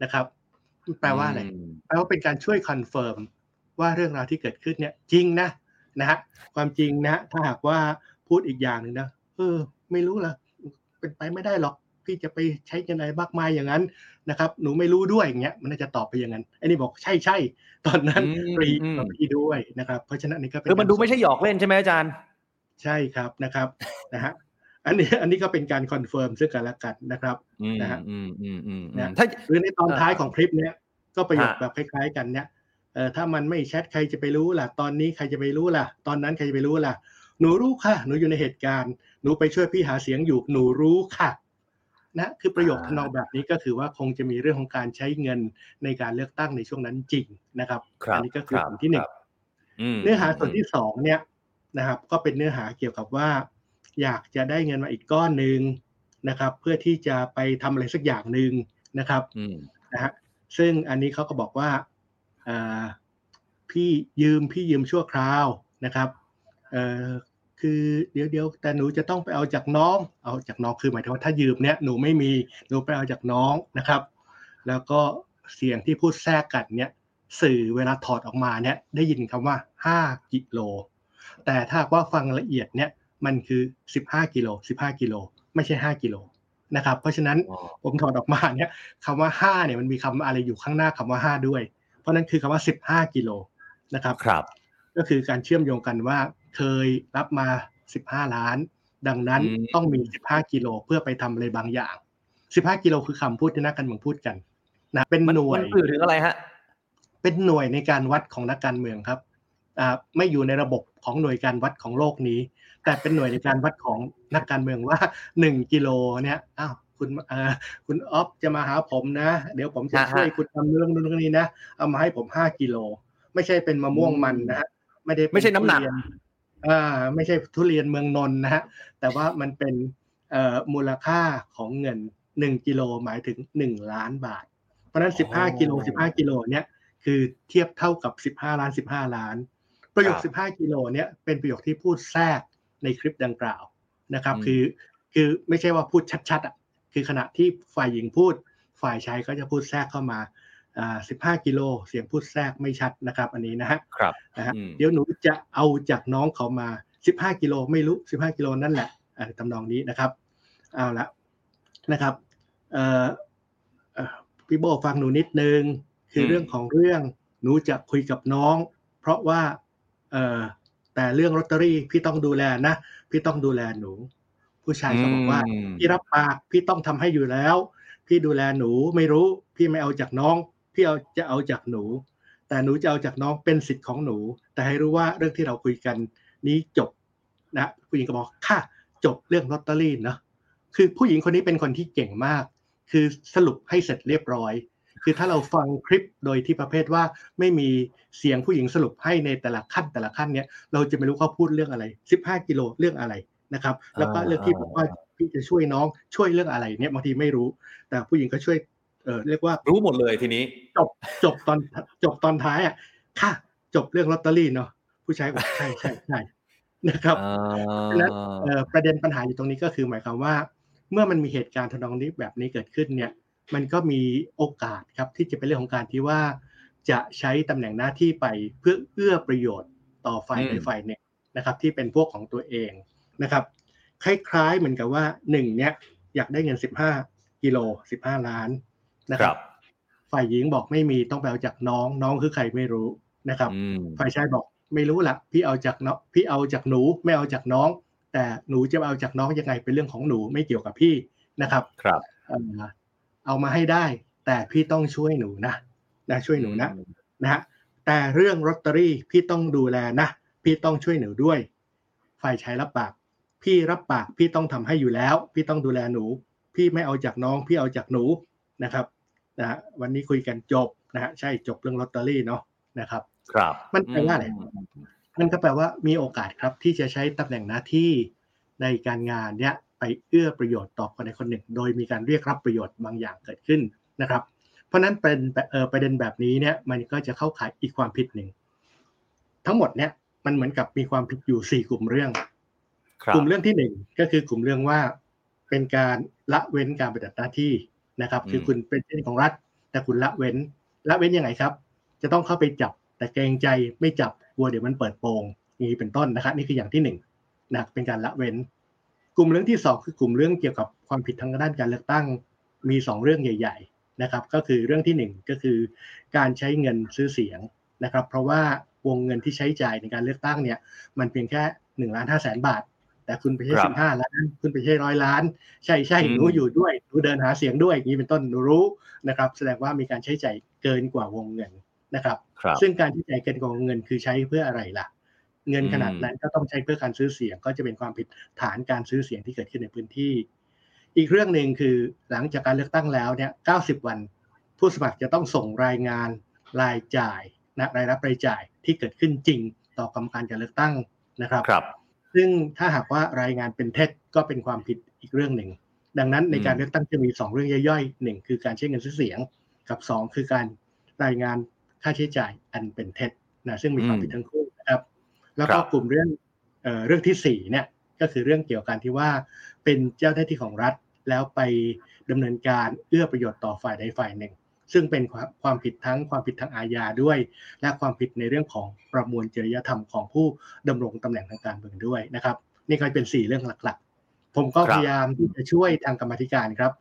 C: นะครับแปลว่าอะไร
B: ม
C: แปลว่าเป็นการช่วย confirm ว่าเรื่องราวที่เกิดขึ้นเนี่ยจริงนะนะฮะความจริงนะฮะถ้าหากว่าพูดอีกอย่างหนึ่งนะเออ ไม่รู้ละเป็นไปไม่ได้หรอก พี่จะไปใช้เงินอะไรมากมายอย่างนั้นนะครับ หนูไม่รู้ด้วยอย่างเงี้ยมันน่าจะตอบไปอย่างนั้นไอ้นี่บอกใช่ใช่ตอนนั้น
B: อืม
C: รี
B: อืม
C: กับพี่ด้วยนะครับ เพราะฉะนั้นอันนี้ก็เป็น
B: คือมันดู
C: การ
B: ไม่ใช่หยอกเล่นใช่ไหมอาจารย์
C: ใช่ครับนะครับนะฮะอันนี้อันนี้ก็เป็นการ confirm ซึ่งกันและกันนะครับ
B: อืม
C: นะฮะ
B: อืมอืมอืมอืม
C: นะ
B: ถ้า
C: หรือในตอนท้าย
B: อ่า
C: ของคลิปเนี้ยก็ประโยค
B: ฮะ
C: แบบคล้าย ๆ กันเนี่ยเออถ้ามันไม่แชทใครจะไปรู้ล่ะ ตอนนี้ใครจะไปรู้ล่ะ ตอนนั้นใครจะไปรู้ล่ะ หนูรู้ค่ะ หนูอยู่ในเหตุการณ์ หนูไปช่วยพี่หาเสียงอยู่ หนูรู้ค่ะ นะคือประโยคทำนองแบบนี้ก็คือว่าคงจะมีเรื่องของการใช้เงินในการเลือกตั้งในช่วงนั้นจริงนะครับ
B: ครับ
C: อันี้ก็คือ
B: ครับ
C: ส่วนที่หนึ่ง
B: ครับม
C: เนื้อหาส่วนที่สองเนี่ยนะครับ ก็เป็นเนื้อหาเกี่ยวกับว่า อยากจะได้เงินมาอีกก้อนหนึ่งนะครับ เพื่อที่จะไปทำอะไรสักอย่างหนึ่งนะครับ
B: อืม
C: นะฮะซึ่งอันนี้เขาก็บอกว่าอ่าพี่ยืมพี่ยืมชั่วคราวนะครับเออ คือเดี๋ยวเดี๋ยวแต่หนูจะต้องไปเอาจากน้อง เอาจากน้องคือหมายถึงว่าถ้ายืมเนี่ยหนูไม่มีหนูไปเอาจากน้องนะครับ แล้วก็เสียงที่พูดแทรกกันเนี่ยสื่อเวลาถอดออกมาเนี่ยได้ยินคำว่า 5 กิโล แต่ถ้าว่าฟังละเอียดเนี่ยมันคือ 15 กิโล 15 กิโล ไม่ใช่ 5 กิโลนะครับ เพราะฉะนั้นผมถอดออกมาเนี่ยคำว่า5เนี่ยมันมีคำอะไรอยู่ข้างหน้าคำว่า 5 ด้วย เพราะนั้นคือคำว่า 15 กิโลนะครับ
B: ครับ
C: ก็คือการเชื่อมโยงกันว่า เคยรับมา 15 ล้าน ดังนั้นต้องมี 15 กิโลเพื่อไปทำอะไรบางอย่าง 15 กิโลคือคำพูดที่นักการเมืองพูดกันนะเป็นหน่วย
B: มันสื่อถึงอะไรฮะ
C: เป็นหน่วยในการวัดของนักการเมืองครับอ่าไม่อยู่ในระบบของหน่วยการวัดของโลกนี้ แต่เป็นหน่วยในการวัดของนักการเมืองว่า 1 กิโลเนี่ยอ้าวคุณเอ่อคุณออฟจะมาหาผมนะ เดี๋ยวผมจะช่วยคุณทำเรื่องนู้นเรื่องนี้นะ เอามาให้ผม5กิโล ไม่ใช่เป็นมะม่วงมันนะฮะไม่ได้
B: ไม่ใช่น้ำหนัก
C: อ่าไม่ใช่ทุเรียนเมืองนนท์นะฮะแต่ว่ามันเป็นเอ่อมูลค่าของเงิน 1กิโลหมายถึง 1 ล้านบาท เพราะฉะนั้น 15กิโล15กิโลเนี่ยคือเทียบเท่ากับ 15 ล้าน 15 ล้าน ประโยค 15กิโลเนี่ยเป็นประโยคที่พูดแทรกในคลิปดังกล่าวนะครับ คือคือไม่ใช่ว่าพูดชัดๆอะคือขณะที่ฝ่ายหญิงพูดฝ่ายชายก็จะพูดแทรกเข้ามาอ่า 15 กิโล เสียงพูดแทรกไม่ชัดนะครับ อันนี้นะฮะ
B: ครับ
C: นะฮะเดี๋ยวหนูจะเอาจากน้องเขามา 15 กิโลไม่รู้ 15 กิโลนั่นแหละอะไรทำนองนี้นะครับเอาละนะครับเอ่อเอ่อพี่โบฟังหนูนิดนึง คือเรื่องของเรื่องหนูจะคุยกับน้อง เพราะว่าเอ่อแต่เรื่องลอตเตอรี่พี่ต้องดูแลนะ พี่ต้องดูแลหนู ผู้ชายก็บอกว่า พี่รับปากพี่ต้องทำให้อยู่แล้ว พี่ดูแลหนูไม่รู้ พี่ไม่เอาจากน้อง พี่เอาจะเอาจากหนู แต่หนูจะเอาจากน้องเป็นสิทธิ์ของหนู แต่ให้รู้ว่าเรื่องที่เราคุยกันนี้จบนะผู้หญิงก็บอกค่ะจบเรื่องลอตเตอรี่นะคือผู้หญิงคนนี้เป็นคนที่เก่งมาก คือสรุปให้เสร็จเรียบร้อย คือถ้าเราฟังคลิปโดยที่ประเภทว่าไม่มีเสียงผู้หญิงสรุปให้ในแต่ละขั้นแต่ละขั้นเนี้ยเราจะไม่รู้เขาพูดเรื่องอะไร 15 กิโลเรื่องอะไรนะครับแล้วก็เรื่องที่บอกว่าพี่จะช่วยน้องช่วยเรื่องอะไรเนี่ยบางทีไม่รู้ แต่ผู้หญิงก็ช่วย เออเรียกว่า
B: รู้หมดเลยทีนี้
C: จบจบตอนจบตอนท้ายอะค่ะ จบเรื่องลอตเตอรี่เนาะผู้ชายบอกใช่ใช่ใช่นะครับดังนั้นเอ่อประเด็นปัญหาอยู่ตรงนี้ก็คือหมายความว่า เมื่อมันมีเหตุการณ์ทนองนี้แบบนี้เกิดขึ้นเนี่ย มันก็มีโอกาสครับที่จะเป็นเรื่องของการที่ว่า จะใช้ตำแหน่งหน้าที่ไปเพื่อเอื้อประโยชน์ต่อฝ่ายใดฝ่ายหนึ่งนะครับ ที่เป็นพวกของตัวเองนะครับ คล้ายๆเหมือนกับว่าหนึ่งเนี้ยอยากได้เงิน 15กิโล15 ล้าน นะครับ ฝ่ายหญิงบอกไม่มีต้องไปเอาจากน้องน้องคือใครไม่รู้นะครับ ฝ่ายชายบอกไม่รู้ละพี่เอาจากน้องพี่เอาจากหนูไม่เอาจากน้อง แต่หนูจะเอาจากน้องยังไงเป็นเรื่องของหนูไม่เกี่ยวกับพี่นะครับ
B: ครับ
C: เอามาให้ได้ แต่พี่ต้องช่วยหนูนะนะช่วยหนูนะนะฮะแต่เรื่องลอตเตอรี่พี่ต้องดูแลนะพี่ต้องช่วยหนูด้วย ฝ่ายชายรับปาก พี่รับปากพี่ต้องทำให้อยู่แล้ว พี่ต้องดูแลหนู พี่ไม่เอาจากน้องพี่เอาจากหนูนะครับ นะฮะวันนี้คุยกันจบนะฮะใช่จบเรื่องลอตเตอรี่เนาะนะครับ
B: ครับ
C: มันแปลว่าอะไรมันก็แปลว่ามีโอกาสครับที่จะใช้ตำแหน่งหน้าที่ในการงานเนี้ยไปเอื้อประโยชน์ต่อคนใดคนหนึ่ง โดยมีการเรียกรับประโยชน์บางอย่างเกิดขึ้นนะครับ เพราะนั้นเป็นเออประเด็นแบบนี้เนี่ยมันก็จะเข้าข่ายอีกความผิดหนึ่งทั้งหมดเนี่ยมันเหมือนกับมีความผิดอยู่สี่กลุ่มเรื่อง กลุ่มเรื่องที่หนึ่งก็คือกลุ่มเรื่องว่าเป็นการละเว้นการปฏิบัติหน้าที่ นะครับ คือคุณเป็นเจ้าหน้าที่ของรัฐ แต่คุณละเว้นละเว้นยังไงครับ จะต้องเข้าไปจับ แต่เกรงใจไม่จับกลัวเดี๋ยวมันเปิดโปงอย่างนี้เป็นต้นนะครับนี่คืออย่างที่หนึ่งนะเป็นการละเว้น กลุ่มเรื่องที่สองคือกลุ่มเรื่องเกี่ยวกับความผิดทางด้านการเลือกตั้งมีสองเรื่องใหญ่ ๆนะครับ ก็คือเรื่องที่หนึ่งก็คือ การใช้เงินซื้อเสียงนะครับ เพราะว่าวงเงินที่ใช้จ่ายในการเลือกตั้งเนี่ยมันเพียงแค่หนึ่งล้านห้าแสนบาท แต่คุณไปใช้สิบห้าล้านคุณไปใช้ร้อยล้าน ใช่ใช่หนูอยู่ด้วยหนูเดินหาเสียงด้วยอย่างนี้เป็นต้นหนูรู้นะครับ แสดงว่ามีการใช้จ่ายเกินกว่าวงเงินนะครับ ซึ่งการใช้จ่ายเกินกว่าวงเงินคือใช้เพื่ออะไรล่ะ เงินขนาดนั้นก็ต้องใช้เพื่อการซื้อเสียง ก็จะเป็นความผิดฐานการซื้อเสียงที่เกิดขึ้นในพื้นที่ อีกเรื่องหนึ่งคือหลังจากการเลือกตั้งแล้วเนี่ย90วัน ผู้สมัครจะต้องส่งรายงานรายจ่ายนะรายรับรายจ่ายที่เกิดขึ้นจริงต่อกรรมการการเลือกตั้งนะครับ
B: ครับ
C: ซึ่งถ้าหากว่ารายงานเป็นเท็จก็เป็นความผิดอีกเรื่องหนึ่ง ดังนั้นในการเลือกตั้งจะมี 2 เรื่องย่อยๆหนึ่งคือการใช้เงินซื้อเสียง กับ 2 คือการรายงานค่าใช้จ่ายอันเป็นเท็จนะซึ่งมีความผิดทั้งคู่นะครับ แล้วก็กลุ่มเรื่องเรื่องที่สี่เนี่ยก็คือเรื่องเกี่ยวกับที่ว่าเป็นเจ้าหน้าที่ของรัฐแล้วไปดำเนินการเอื้อประโยชน์ต่อฝ่ายใดฝ่ายหนึ่ง ซึ่งเป็นความผิดทั้งความผิดทางอาญาด้วย และความผิดในเรื่องของประมวลจริยธรรมของผู้ดำรงตำแหน่งทางการเมืองด้วยนะครับ นี่ก็เป็นสี่เรื่องหลักๆ ผมก็พยายามที่จะช่วยทางกรรมธิการครับ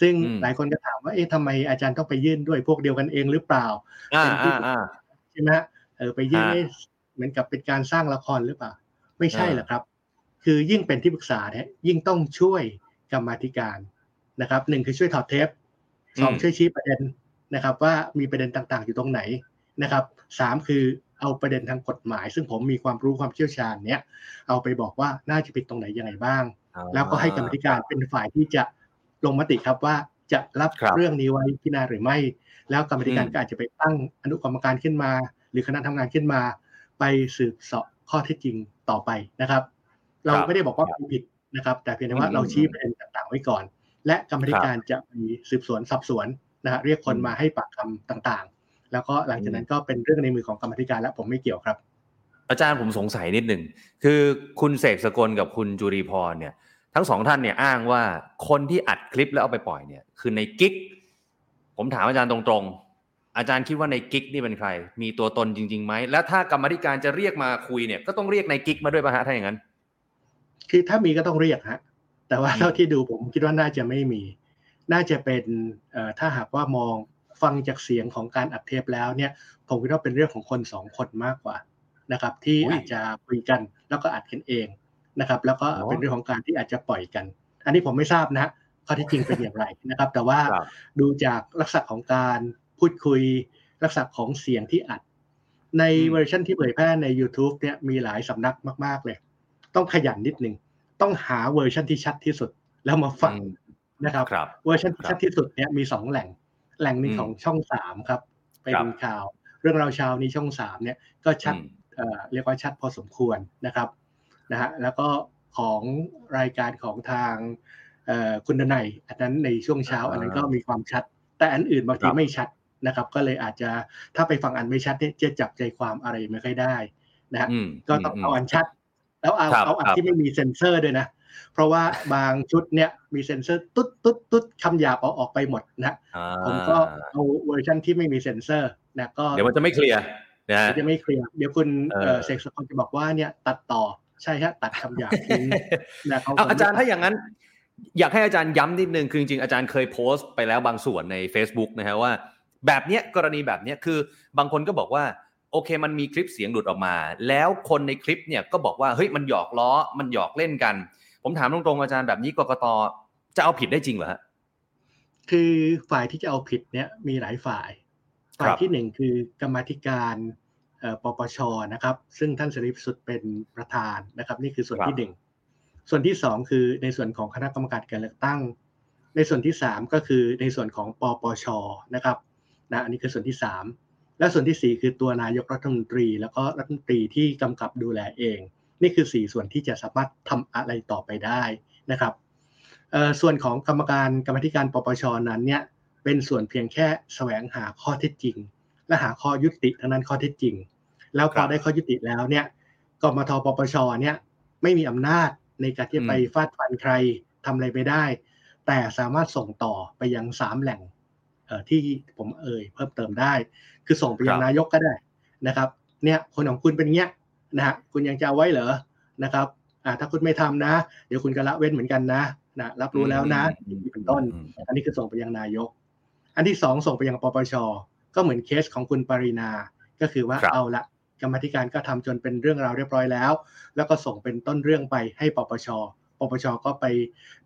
C: ซึ่งหลายคนก็ถามว่าเอ๊ะทำไมอาจารย์ต้องไปยื่นด้วยพวกเดียวกันเองหรือเปล่า
B: เป็นที่
C: ใช่ไหมเออไปยื่นเหมือนกับเป็นการสร้างละครหรือเปล่า ไม่ใช่หรอกครับ คือยิ่งเป็นที่ปรึกษาเนี่ยยิ่งต้องช่วยกรรมธิการนะครับหนึ่งคือช่วยถอดเทปสองช่วยชี้ประเด็น นะครับว่ามีประเด็นต่างๆ อยู่ตรงไหนนะครับสามคือเอาประเด็นทางกฎหมาย ซึ่งผมมีความรู้ความเชี่ยวชาญเนี้ยเอาไปบอกว่าน่าจะผิดตรงไหนยังไงบ้าง แล้วก็ให้กรรมธิการเป็นฝ่ายที่จะลงมติครับว่าจะรับเรื่องนี้ไว้พิจารณาหรือไม่ แล้วกรรมธิการก็อาจจะไปตั้งอนุกรรมการขึ้นมา หรือคณะทำงานขึ้นมา ไปสืบสอบข้อเท็จจริงต่อไปนะครับ เราไม่ได้บอกว่าผิดนะครับ แต่เพียงแต่ว่าเราชี้ประเด็นต่างๆไว้ก่อน และกรรมธิการจะมีสืบสวนสอบสวน นะฮะเรียกคนมาให้ปากคำต่างๆ แล้วก็หลังจากนั้นก็เป็นเรื่องในมือของกรรมธิการและผมไม่เกี่ยวครับ
B: อาจารย์ผมสงสัยนิดหนึ่งคือคุณเสกสกลกับคุณจุรีพรเนี่ย ทั้งสองท่านเนี่ยอ้างว่าคนที่อัดคลิปแล้วเอาไปปล่อยเนี่ย คือในกิ๊กผมถามอาจารย์ตรงๆ อาจารย์คิดว่าในกิ๊กนี่เป็นใคร มีตัวตนจริงๆไหมแล้วถ้ากรรมธิการจะเรียกมาคุยเนี่ยก็ต้องเรียกในกิ๊กมาด้วยป่ะฮะถ้าอย่างนั้น
C: คือถ้ามีก็ต้องเรียกฮะแต่ว่าเท่าที่ดูผมคิดว่าน่าจะไม่มี น่าจะเป็นถ้าหากว่ามองฟังจากเสียงของการอัดเทปแล้วเนี่ยผมคิดว่าเป็นเรื่องของคนสองคนมากกว่านะครับ ที่อาจจะคุยกันแล้วก็อัดกันเองนะครับ แล้วก็เป็นเรื่องของการที่อาจจะปล่อยกัน อันนี้ผมไม่ทราบนะข้อที่จริงเป็นอย่างไรนะครับ แต่ว่าดูจากลักษณะของการพูดคุยลักษณะของเสียงที่อัด ในเวอร์ชันที่เผยแพร่ใน YouTube เนี่ยมีหลายสำนักมาก ๆ เลย ต้องขยันนิดนึง ต้องหาเวอร์ชันที่ชัดที่สุด แล้วมาฟัง นะครับเวอร์ชันที่ชัดที่สุดเนี่ยมีสองแหล่ง แหล่งหนึ่งของช่องสามครับ เป็นข่าว เรื่องราวเช้านี้ช่องสามเนี่ยก็ชัดเรียกว่าชัดพอสมควรนะครับนะฮะแล้วก็ของรายการของทางคุณดนัยอันนั้นในช่วงเช้า อันนั้นก็มีความชัด แต่อันอื่นบางทีไม่ชัดนะครับ ก็เลยอาจจะถ้าไปฟังอันไม่ชัดเนี่ยจะจับใจความอะไรไม่ค่อยได้นะฮะก็ต้องเอาอันชัด แล้วเอาเอาอันที่ไม่มีเซ็นเซอร์ด้วยนะ เพราะว่าบางชุดเนี่ยมีเซ็นเซอร์ตุ๊ดตุ๊ดตุ๊ดคำหยาบเอาออกไปหมดนะผมก็เอาเวอร์ชันที่ไม่มีเซ็นเซอร์นะก็
B: เดี๋ยวมันจะไม่เคลียร์นะ
C: จะไม่เคลียร์เดี๋ยวคุณเสกสกลจะบอกว่าเนี่ยตัดต่อใช่ครับตัดคำหยาบทิ้ง
B: นะเขาอาจารย์ถ้าอย่างนั้น อยากให้อาจารย์ย้ำนิดนึงคือจริงๆอาจารย์เคยโพสต์ไปแล้วบางส่วนใน Facebook นะฮะว่า แบบเนี้ยกรณีแบบเนี้ยคือบางคนก็บอกว่าโอเคมันมีคลิปเสียงหลุดออกมา แล้วคนในคลิปเนี่ยก็บอกว่าเฮ้ยมันหยอกล้อมันหยอกเล่นกัน ผมถามตรงๆอาจารย์แบบนี้กกตจะเอาผิดได้จริงเหรอฮะ
C: คือฝ่ายที่จะเอาผิดเนี่ยมีหลายฝ่าย ฝ่ายที่หนึ่งคือกรรมธิการปปชนะครับ ซึ่งท่านเสรีพิสุทธิ์เป็นประธานนะครับ นี่คือส่วนที่หนึ่งส่วนที่สองคือในส่วนของคณะกรรมการการเลือกตั้ง ในส่วนที่สามก็คือในส่วนของปปชนะครับนะอันนี้คือส่วนที่สามและส่วนที่สี่คือตัวนายกรัฐมนตรี แล้วก็รัฐมนตรีที่กำกับดูแลเอง นี่คือสี่ส่วนที่จะสามารถทำอะไรต่อไปได้นะครับส่วนของกรรมการกรรมธิการปปชนั้นเนี่ยเป็นส่วนเพียงแค่แสวงหาข้อเท็จจริง และหาข้อยุติทั้งนั้นข้อเท็จจริง แล้วพอได้ข้อยุติแล้วเนี่ยกมทปปชเนี่ยไม่มีอำนาจในการที่ไปฟาดฟันใครทำอะไรไม่ได้ แต่สามารถส่งต่อไปยังสามแหล่งที่ผมเอ่ยเพิ่มเติมได้ คือส่งไปยังนายกก็ได้นะครับ เนี่ยคนของคุณเป็นเงี้ย นะฮะคุณยังจะเอาไว้เหรอนะครับอ่าถ้าคุณไม่ทำนะ เดี๋ยวคุณก็ละเว้นเหมือนกันนะนะรับรู้แล้วนะเป็นต้น อันนี้คือส่งไปยังนายก อันที่สองส่งไปยังปปชก็เหมือนเคสของคุณปรินา ก็คือว่าเอาละกรรมธิการก็ทำจนเป็นเรื่องราวเรียบร้อยแล้ว แล้วก็ส่งเป็นต้นเรื่องไปให้ปปชปปชก็ไป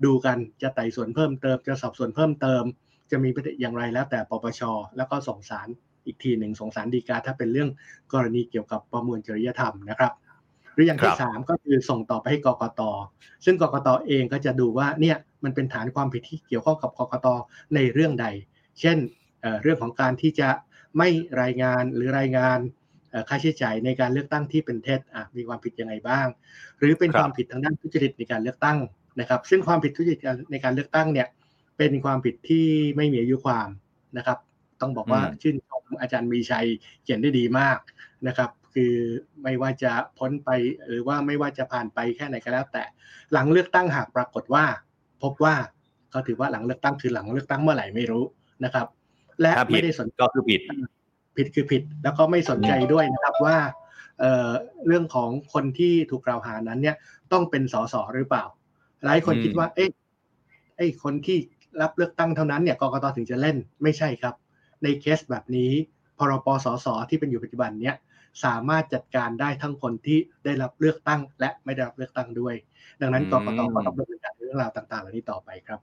C: ดูกันจะไต่สวนเพิ่มเติมจะสอบสวนเพิ่มเติม จะมีประเด็นอย่างไรแล้วแต่ปปชแล้วก็ส่งสาร อีกทีหนึ่งส่งสารดีกาถ้าเป็นเรื่องกรณีเกี่ยวกับประมวลจริยธรรมนะครับหรืออย่างที่สามก็คือส่งต่อไปให้กกต ซึ่งกกตเองก็จะดูว่าเนี่ยมันเป็นฐานความผิดที่เกี่ยวข้องกับกกตในเรื่องใด เช่นเรื่องของการที่จะไม่รายงานหรือรายงานค่าใช้จ่ายในการเลือกตั้งที่เป็นเท็จมีความผิดยังไงบ้าง หรือเป็นความผิดทางด้านทุจริตในการเลือกตั้งนะครับ ซึ่งความผิดทุจริตในการเลือกตั้งเนี่ยเป็นความผิดที่ไม่มีอายุความนะครับ ต้องบอกว่าชื่นชมอาจารย์มีชัยเขียนได้ดีมากนะครับ คือไม่ว่าจะพ้นไปหรือว่าไม่ว่าจะผ่านไปแค่ไหนก็แล้ว แต่หลังเลือกตั้งหากปรากฏว่า พบว่าก็ถือว่าหลังเลือกตั้งคือหลังเลือกตั้งเมื่อไหร่ไม่รู้นะครับ และ
B: ถ้าผิด
C: ไม่ได้สน
B: ก็คือผิด
C: ผิดคือผิด แล้วก็ไม่สนใจด้วยนะครับว่าเอ่อเรื่องของคนที่ถูกกล่าวหานั้นเนี่ยต้องเป็นสสหรือเปล่า หลายคน
B: อืม
C: คิดว่า เอ๊ะไอ้คนที่รับเลือกตั้งเท่านั้นเนี่ยกกตถึงจะเล่นไม่ใช่ครับ ในเคสแบบนี้พรปสสที่เป็นอยู่ปัจจุบันเนี่ยสามารถจัดการได้ทั้งคนที่ได้รับเลือกตั้ง และไม่ได้รับเลือกตั้งด้วย ดังนั้นกกตก็ต้องดำเนินการเรื่องราวต่างๆเหล่านี้ต่อไปครับ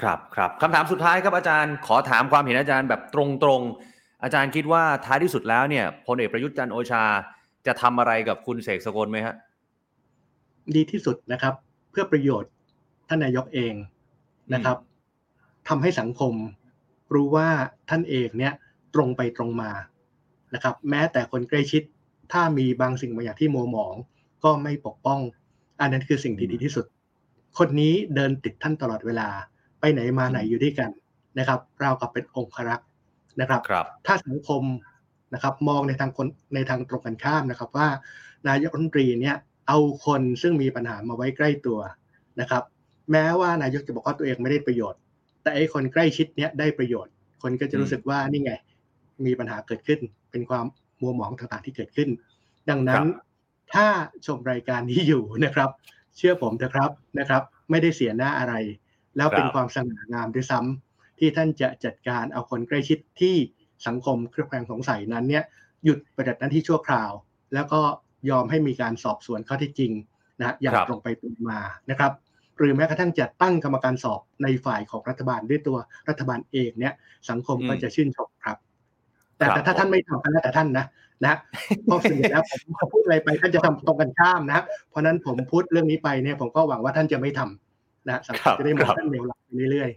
B: ครับครับคำถามสุดท้ายครับอาจารย์ขอถามความเห็นอาจารย์แบบตรงๆ อาจารย์คิดว่าท้ายที่สุดแล้วเนี่ยพลเอกประยุทธ์จันทร์โอชา จะทำอะไรกับคุณเสกสกลไหมฮะ
C: ดีที่สุดนะครับ เพื่อประโยชน์ท่านนายกเองนะครับทำให้สังคม รู้ว่าท่านเองเนี่ยตรงไปตรงมานะครับ แม้แต่คนใกล้ชิดถ้ามีบางสิ่งบางอย่างที่โมวหมอง ก็ไม่ปกป้อง อันนั้นคือสิ่งที่ดีที่สุด คนนี้เดินติดท่านตลอดเวลา ไปไหนมาไหนอยู่ด้วยกันนะครับเราวกับเป็นองครักษ์นะครับ
B: ครับ
C: ถ้าสังคมนะครับมองในทางคนในทางตรงกันข้ามนะครับว่านายกรัฐมนตรีเนี่ยเอาคนซึ่งมีปัญหามาไว้ใกล้ตัวนะครับ แม้ว่านายกจะบอกว่าตัวเองไม่ได้ประโยชน์ แต่ไอ้คนใกล้ชิดเนี่ยได้ประโยชน์ คนก็จะรู้สึกว่านี่ไง มีปัญหาเกิดขึ้น เป็นความมัวหมองต่างๆที่เกิดขึ้น ดังนั้น
B: ครับ
C: ถ้าชมรายการนี้อยู่นะครับ เชื่อผมเถอะครับนะครับ ไม่ได้เสียหน้าอะไร แล้วเป็น
B: ครับ
C: ความสง่างามด้วยซ้ำที่ท่านจะจัดการเอาคนใกล้ชิดที่สังคมเครือบแคลงสงสัยนั้นเนี่ยหยุดปฏิบัติหน้าที่ชั่วคราว แล้วก็ยอมให้มีการสอบสวนข้อเท็จจริงนะอย่าง
B: ครับ
C: ตรงไปตรงมานะครับ หรือแม้กระทั่งจะตั้งกรรมการสอบในฝ่ายของรัฐบาลด้วยตัวรัฐบาลเองเนี่ย สังคมก็จะชื่นชมครับ แต่
B: ครับ
C: แต่ถ้าท่านไม่ทำก็แล้วแต่ท่านนะนะเพราะส่วนใหญ่แล้วผมพูดอะไรไปท่านจะทำตรงกันข้ามนะเพราะฉะนั้นผมพูดเรื่องนี้ไปเนี่ยผมก็หวังว่าท่านจะไม่ทำนะสังค
B: ครั
C: ม
B: บ
C: จะได้มอ
B: ครั
C: ง
B: บ
C: ท่านเร็วหลังไปเรื่อย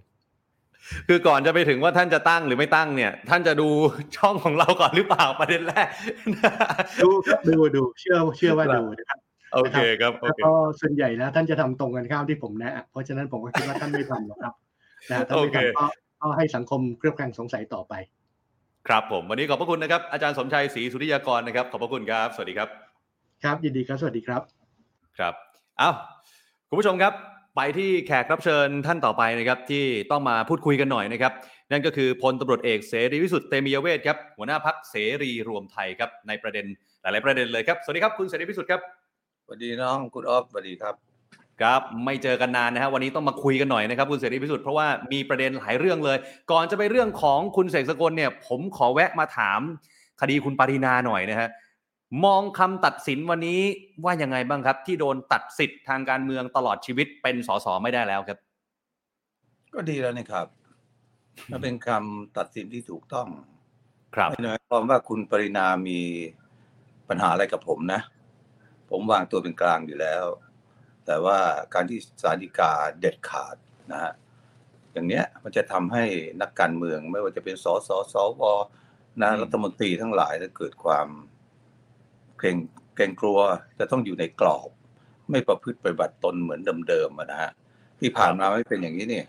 B: คือก่อนจะไปถึงว่าท่านจะตั้งหรือไม่ตั้งเนี่ย ท่านจะดูช่องของเราก่อนหรือเปล่าประเด็นแรก
C: ๆดูครับดูดูเชื่อเชื่อว่าดูนะครับ
B: โอเคครับโอ
C: แล้ว
B: เค
C: ก็ส่วนใหญ่แล้วท่านจะทำตรงกันข้ามที่ผมแนะเพราะฉะนั้นผมก็คิดว่าท่านไม่ทำหรอกครับนะท่านไม่
B: โอเค
C: ทำก็ก็ให้สังคมเครือบแคลงสงสัยต่อไป
B: ครับผมวันนี้ขอบพระคุณนะครับ อาจารย์สมชัยศรีสุริยากรนะครับ ขอบพระคุณครับ สวัสดีครับ
C: ครับยินดีครับสวัสดีครับ
B: ครับเอาคุณผู้ชมครับไปที่แขกรับเชิญท่านต่อไปนะครับที่ต้องมาพูดคุยกันหน่อยนะครับ นั่นก็คือพลตำรวจเอกเสรีวิสุทธิ์เตมียเวทครับหัวหน้าพักเสรีรวมไทยครับในประเด็นหลาย ๆ ประเด็นเลยครับสวัสดีครับคุณเสรีวิสุทธิ์ครับ
D: ส วัสดีน้องคุณออฟสวัสดีครับ
B: ครับไม่เจอกันนานนะฮะวันนี้ต้องมาคุยกันหน่อยนะครับคุณเสรีพิสุทธิ์เพราะว่ามีประเด็นหลายเรื่องเลย ก่อนจะไปเรื่องของคุณเสกสกลเนี่ยผมขอแวะมาถาม คดีคุณปรินาหน่อยนะฮะมองคำตัดสินวันนี้ว่ายังไงบ้างครับ ที่โดนตัดสิทธิ์ทางการเมืองตลอดชีวิตเป็นสสไม่ได้แล้วครับ
D: ก็ดีแล้วนี่ครับมันเป็นคำตัดสินที่ถูกต้อง
B: ครับ
D: ไม่ได้หมายความว่าคุณปรินามีปัญหาอะไรกับผมนะ ผมวางตัวเป็นกลางอยู่แล้ว แต่ว่าการที่สารฎีกาเด็ดขาดนะฮะอย่างเนี้ยมันจะทำให้นักการเมือง ไม่ว่าจะเป็นสสสวนะ
B: อืม
D: รัฐมนตรีทั้งหลายถ้าเกิดความเกรงเกรงกลัวจะต้องอยู่ในกรอบ ไม่ประพฤติปฏิบัติตนเหมือนเดิมๆอะนะฮะที่ผ่านมาไม่เป็นอย่างนี้เนี่ย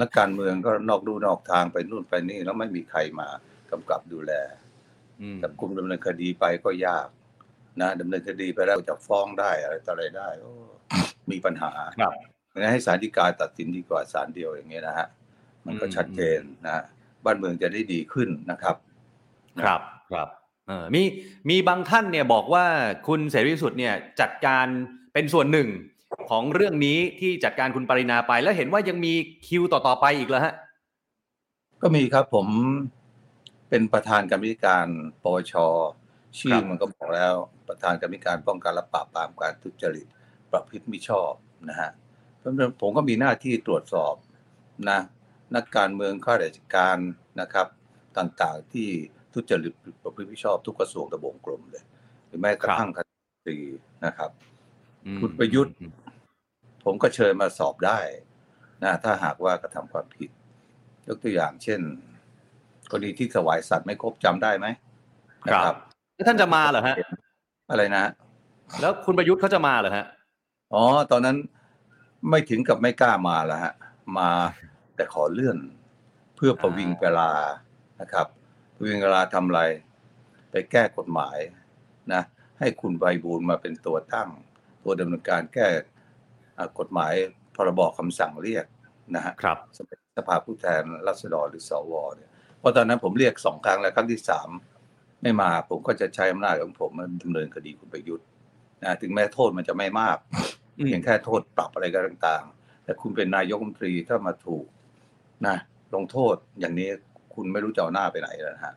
D: นักการเมืองก็นอกดูนอกทางไปนู่นไปนี่แล้วไม่มีใครมากำกับดูแล
B: อืม
D: จับกลุ่มดำเนินคดีไปก็ยาก นะดำเนินคดีไปแล้วจะฟ้องได้อะไรต่ออะไรได้โอ้มีปัญหา
B: ครับ
D: งั้นให้ศาลฎีกาตัดสินดีกว่าศาลเดียวอย่างเงี้ยนะฮะมันก็
B: อืม
D: ชัดเจนนะฮะบ้านเมืองจะได้ดีขึ้นนะครับ
B: ครับครับเออมีมีบางท่านเนี่ยบอกว่าคุณเสรีพิสุทธิ์เนี่ยจัดการเป็นส่วนหนึ่งของเรื่องนี้ที่จัดการคุณปรินาไป แล้วเห็นว่ายังมีคิวต่อๆไปอีกแล้วฮะ
D: ก็มีครับผมเป็นประธานกรรมธิการปวชชื่
B: ครั
D: อบมันก็บอกแล้ว ประธานกรรมธิการป้องกันและปราบปรามการทุจริต ประพฤติมิชอบนะฮะเพราะฉะนั้นผมก็มีหน้าที่ตรวจสอบนะนักการเมืองข้าราชการนะครับ ต่างๆที่ทุจริตประพฤติมิชอบทุกกระทรวงทบวงกรมเลย หรือแม้กระทั่งคดีนะครับ
B: อืม
D: คุณประยุทธ์ ผมก็เชิญมาสอบได้นะถ้าหากว่ากระทำความผิด ยกตัวอย่างเช่นกรณีที่ถวายสัตว์ไม่ครบจำได้ไหมนะ
B: ครับแล้วท่านจะมาเหรอฮะ
D: อะไรนะ
B: แล้วคุณประยุทธ์เขาจะมาเหรอฮะ
D: อ๋อตอนนั้นไม่ถึงกับไม่กล้ามาแล้วฮะ มาแต่ขอเลื่อนเพื่อประวิงเวลานะครับประวิงเวลาทำอะไร ไปแก้กฎหมายนะให้คุณใบบูลย์มาเป็นตัวตั้ง ตัวดำเนินการแก้อ่ากฎหมายพรบคำสั่งเรียกนะฮะ
B: ครับ
D: สภาผู้แทนราษฎรหรือสวเนี่ยเพราะตอนนั้นผมเรียกสองครั้งแล้วครั้งที่สาม ไม่มาผมก็จะใช้อำนาจของผมมาดำเนินคดีคุณประยุทธ์นะถึงแม้โทษมันจะไม่มาก
B: อืม
D: เพียงแค่โทษปรับอะไรก็ต่าง ๆ แต่คุณเป็นนายกรัฐมนตรีถ้ามาถูกนะลงโทษอย่างนี้คุณไม่รู้จะเอาหน้าไปไหนแล้วนะฮะ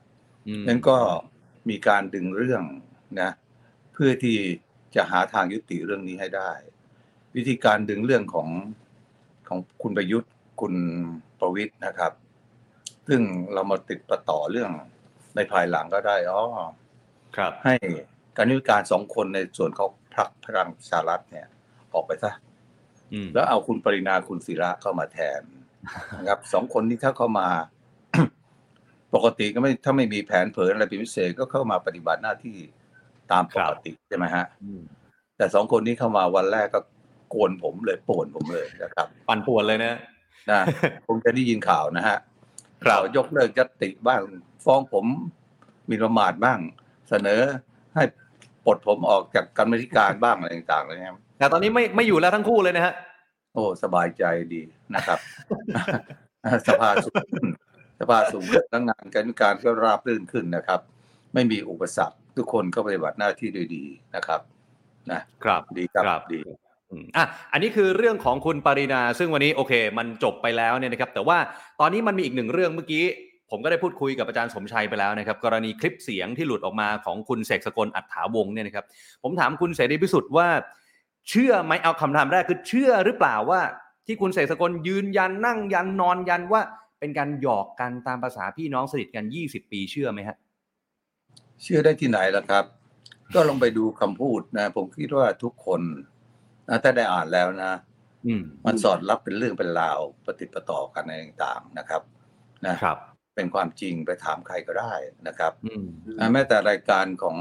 B: อืม
D: นั้นก็มีการดึงเรื่องนะ เพื่อที่จะหาทางยุติเรื่องนี้ให้ได้ วิธีการดึงเรื่องของของคุณประยุทธ์คุณประวิทย์นะครับ ซึ่งเรามาติดประต่อเรื่อง ในภายหลังก็ได้อ๋อ
B: ครับ
D: ให้การนิการสองคนในส่วนของพรรคพลังประชารัฐเนี่ย ออกไปซะ
B: อืม
D: แล้วเอาคุณปรินาคุณศิระเข้ามาแทนนะครับสองคนที่ถ้าเข้ามา ปกติก็ไม่ถ้าไม่มีแผนเผยอะไรเป็นพิเศษก็เข้ามาปฏิบัติหน้าที่ตามปกติใช่ไหมฮะ
B: อืม
D: แต่สองคนนี้เข้ามาวันแรกก็โกนผมเลยป่วนผมเลยนะครับ
B: ปั่นป่วนเลยนะ
D: นะผมจะได้ยินข่าวนะฮะ
B: ครับ
D: ข่าวยกเลิกยตติบ้าง ฟ้องผมหมีประมาทบ้าง เสนอให้ปลดผมออกจากกรรมธิการบ้างอะไรต่างๆเลยนะครับ
B: แต่ตอนนี้ไม่ไม่อยู่แล้วทั้งคู่เลยนะฮะ
D: โอ้สบายใจดีนะครับ สภาสูงขึ้นสภาสูงทั้งงานการการก็ราบรื่นขึ้นนะครับ ไม่มีอุปสรรคทุกคนก็ปฏิบัติหน้าที่โดยดีนะครับ นะครับดีครับ
B: ครับ
D: ดี
B: อะอันนี้คือเรื่องของคุณปรินาซึ่งวันนี้โอเค มันจบไปแล้วเนี่ยนะครับ แต่ว่าตอนนี้มันมีอีกหนึ่งเรื่องเมื่อกี้ ผมก็ได้พูดคุยกับอาจารย์สมชัยไปแล้วนะครับ กรณีคลิปเสียงที่หลุดออกมาของคุณเสกสกลอัฏฐาวงเนี่ยนะครับ ผมถามคุณเสรีพิสุทธิ์ว่า เชื่อไหมเอาคำถามแรกคือเชื่อหรือเปล่าว่า ที่คุณเสกสกลยืนยันนั่งยันนอนยันว่าเป็นการหยอกกันตามภาษาพี่น้องสนิทกัน 20 ปีเชื่อไหมฮะ
D: เชื่อได้ที่ไหนล่ะครับ ก็ลองไปดูคำพูดนะ ผมคิดว่าทุกคน นะถ้าได้อ่านแล้วนะ
B: อืม
D: มันสอดรับเป็นเรื่องเป็นราวปฏิดประต่อกันอะไรต่างๆนะครับนะครับ เป็นความจริงไปถามใครก็ได้นะครับ
B: อืม
D: อ่าแม้แต่รายการของ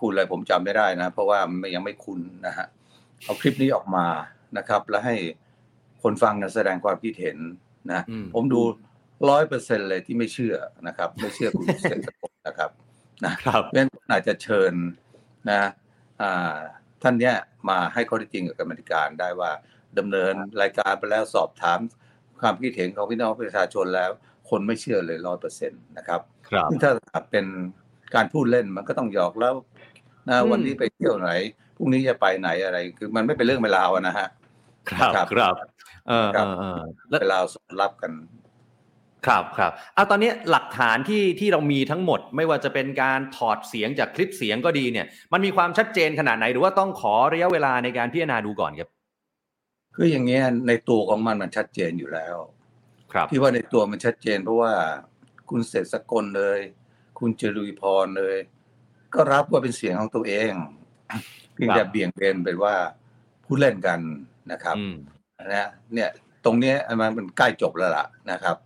D: คุณอะไรผมจำไม่ได้นะ เพราะว่ามันยังไม่คุ้นนะฮะเอาคลิปนี้ออกมานะครับ แล้วให้คนฟังนะแสดงความคิดเห็นนะ
B: อืม
D: ผมดูร้อยเปอร์เซ็นเลยที่ไม่เชื่อนะครับ ไม่เชื่อคุณเสกสกลนะครับนะครับเพราะฉะนั้นอาจจะเชิญนะ อ่า ท่านเนี้ยมาให้ข้อเท็จจริงกับกรรมธิการได้ว่าดำเนินรายการไปแล้วสอบถามความคิดเห็นของพี่น้องประชาชนแล้ว คนไม่เชื่อเลยร้อยเปอร์เซ็นต์นะครับ
B: ครับ
D: ซึ่งถ้าเป็นการพูดเล่นมันก็ต้องหยอกแล้วนะ
B: อืม
D: วันนี้ไปเที่ยวไหนพรุ่งนี้จะไปไหนอะไร คือมันไม่เป็นเรื่องเวลาวอะนะฮะ
B: ครับ
D: ครับ
B: ครับเออ
D: ค
B: เอ
D: รับ
B: อเออแล้ว
D: เวลาสอนรับกัน
B: ครับครับเอาตอนนี้หลักฐานที่ที่เรามีทั้งหมด ไม่ว่าจะเป็นการถอดเสียงจากคลิปเสียงก็ดีเนี่ย มันมีความชัดเจนขนาดไหนหรือว่าต้องขอระยะเวลาในการพิจารณาดูก่อนครับ
D: คืออย่างเงี้ยในตัวของมันมันชัดเจนอยู่แล้ว
B: ครับ
D: ที่ว่าในตัวมันชัดเจน เพราะว่าคุณเสกสกลเลย คุณจรุยพรเลย ก็รับว่าเป็นเสียงของตัวเองเพียงแต่เบี่ยงเบนไปว่าพูดเล่นกันนะครับ
B: อืม
D: นะเนี่ย ตรงเนี้ยมันมันใกล้จบแล้วล่ะนะครับ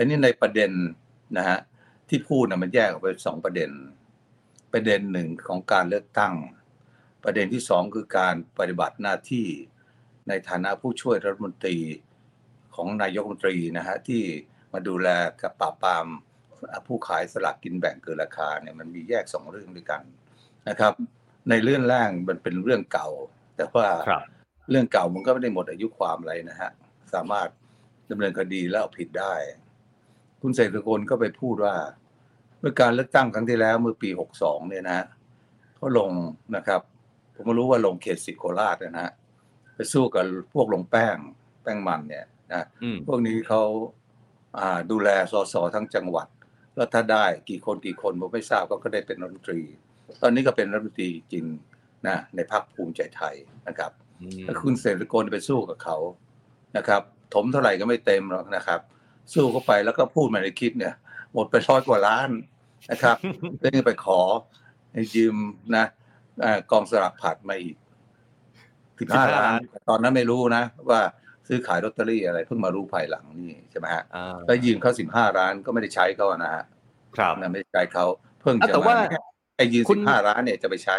D: แต่นี่ในประเด็นนะฮะที่พูดนะมันแยกออกไปสองประเด็น ประเด็นหนึ่งของการเลือกตั้ง ประเด็นที่สองคือการปฏิบัติหน้าที่ในฐานะผู้ช่วยรัฐมนตรีของนายกรัฐมนตรีนะฮะที่มาดูแลกับปราบปรามผู้ขายสลากกินแบ่งเกินราคาเนี่ยมันมีแยกสองเรื่องด้วยกันนะครับ ในเรื่องแรกมันเป็นเรื่องเก่า แต่ว่า
B: ครับ
D: เรื่องเก่ามันก็ไม่ได้หมดอายุความอะไรนะฮะสามารถดำเนินคดีแล้วเอาผิดได้ คุณเสกสกลก็ไปพูดว่า เมื่อการเลือกตั้งครั้งที่แล้วเมื่อปี 62 เนี่ยนะฮะเขาลงนะครับ ผมไม่รู้ว่าลงเขตสิทธิโคราชนะฮะไปสู้กับพวกลงแป้งแป้งมันเนี่ยนะ
B: อืม
D: พวกนี้เขาอ่าดูแลสสทั้งจังหวัด แล้วถ้าได้กี่คนกี่คนผมไม่ทราบก็ก็ได้เป็นรัฐมนตรี ตอนนี้ก็เป็นรัฐมนตรีจริงนะในพรรคภูมิใจไทยนะครับ
B: อืม
D: ถ้าคุณเสรีโกนไปสู้กับเขานะครับ ถมเท่าไหร่ก็ไม่เต็มหรอกนะครับ สู้เข้าไปแล้วก็พูดมาในคลิปเนี่ย หมดไปร้อยกว่าล้านนะครับแล้วยังไปขอให้ยืมนะเอ่อกองสลากผัดมาอีกสิบห้าล้าน ตอนนั้นไม่รู้นะ ว่าซื้อขายลอตเตอรี่อะไรเพิ่งมารู้ภายหลังนี่ใช่ไหมฮะ
B: อ่า
D: แล้วยืมเขาสิบห้าล้านก็ไม่ได้ใช้เขาอะนะฮะ
B: ครับ
D: นะไม่ได้ใช้เขาเพิ่ง
B: อะ
D: จะ
B: แต่ว่า
D: มาไอ้ยืม
B: คุ
D: สิ
B: ณ
D: บห้าล้านเนี่ยจะไปใช้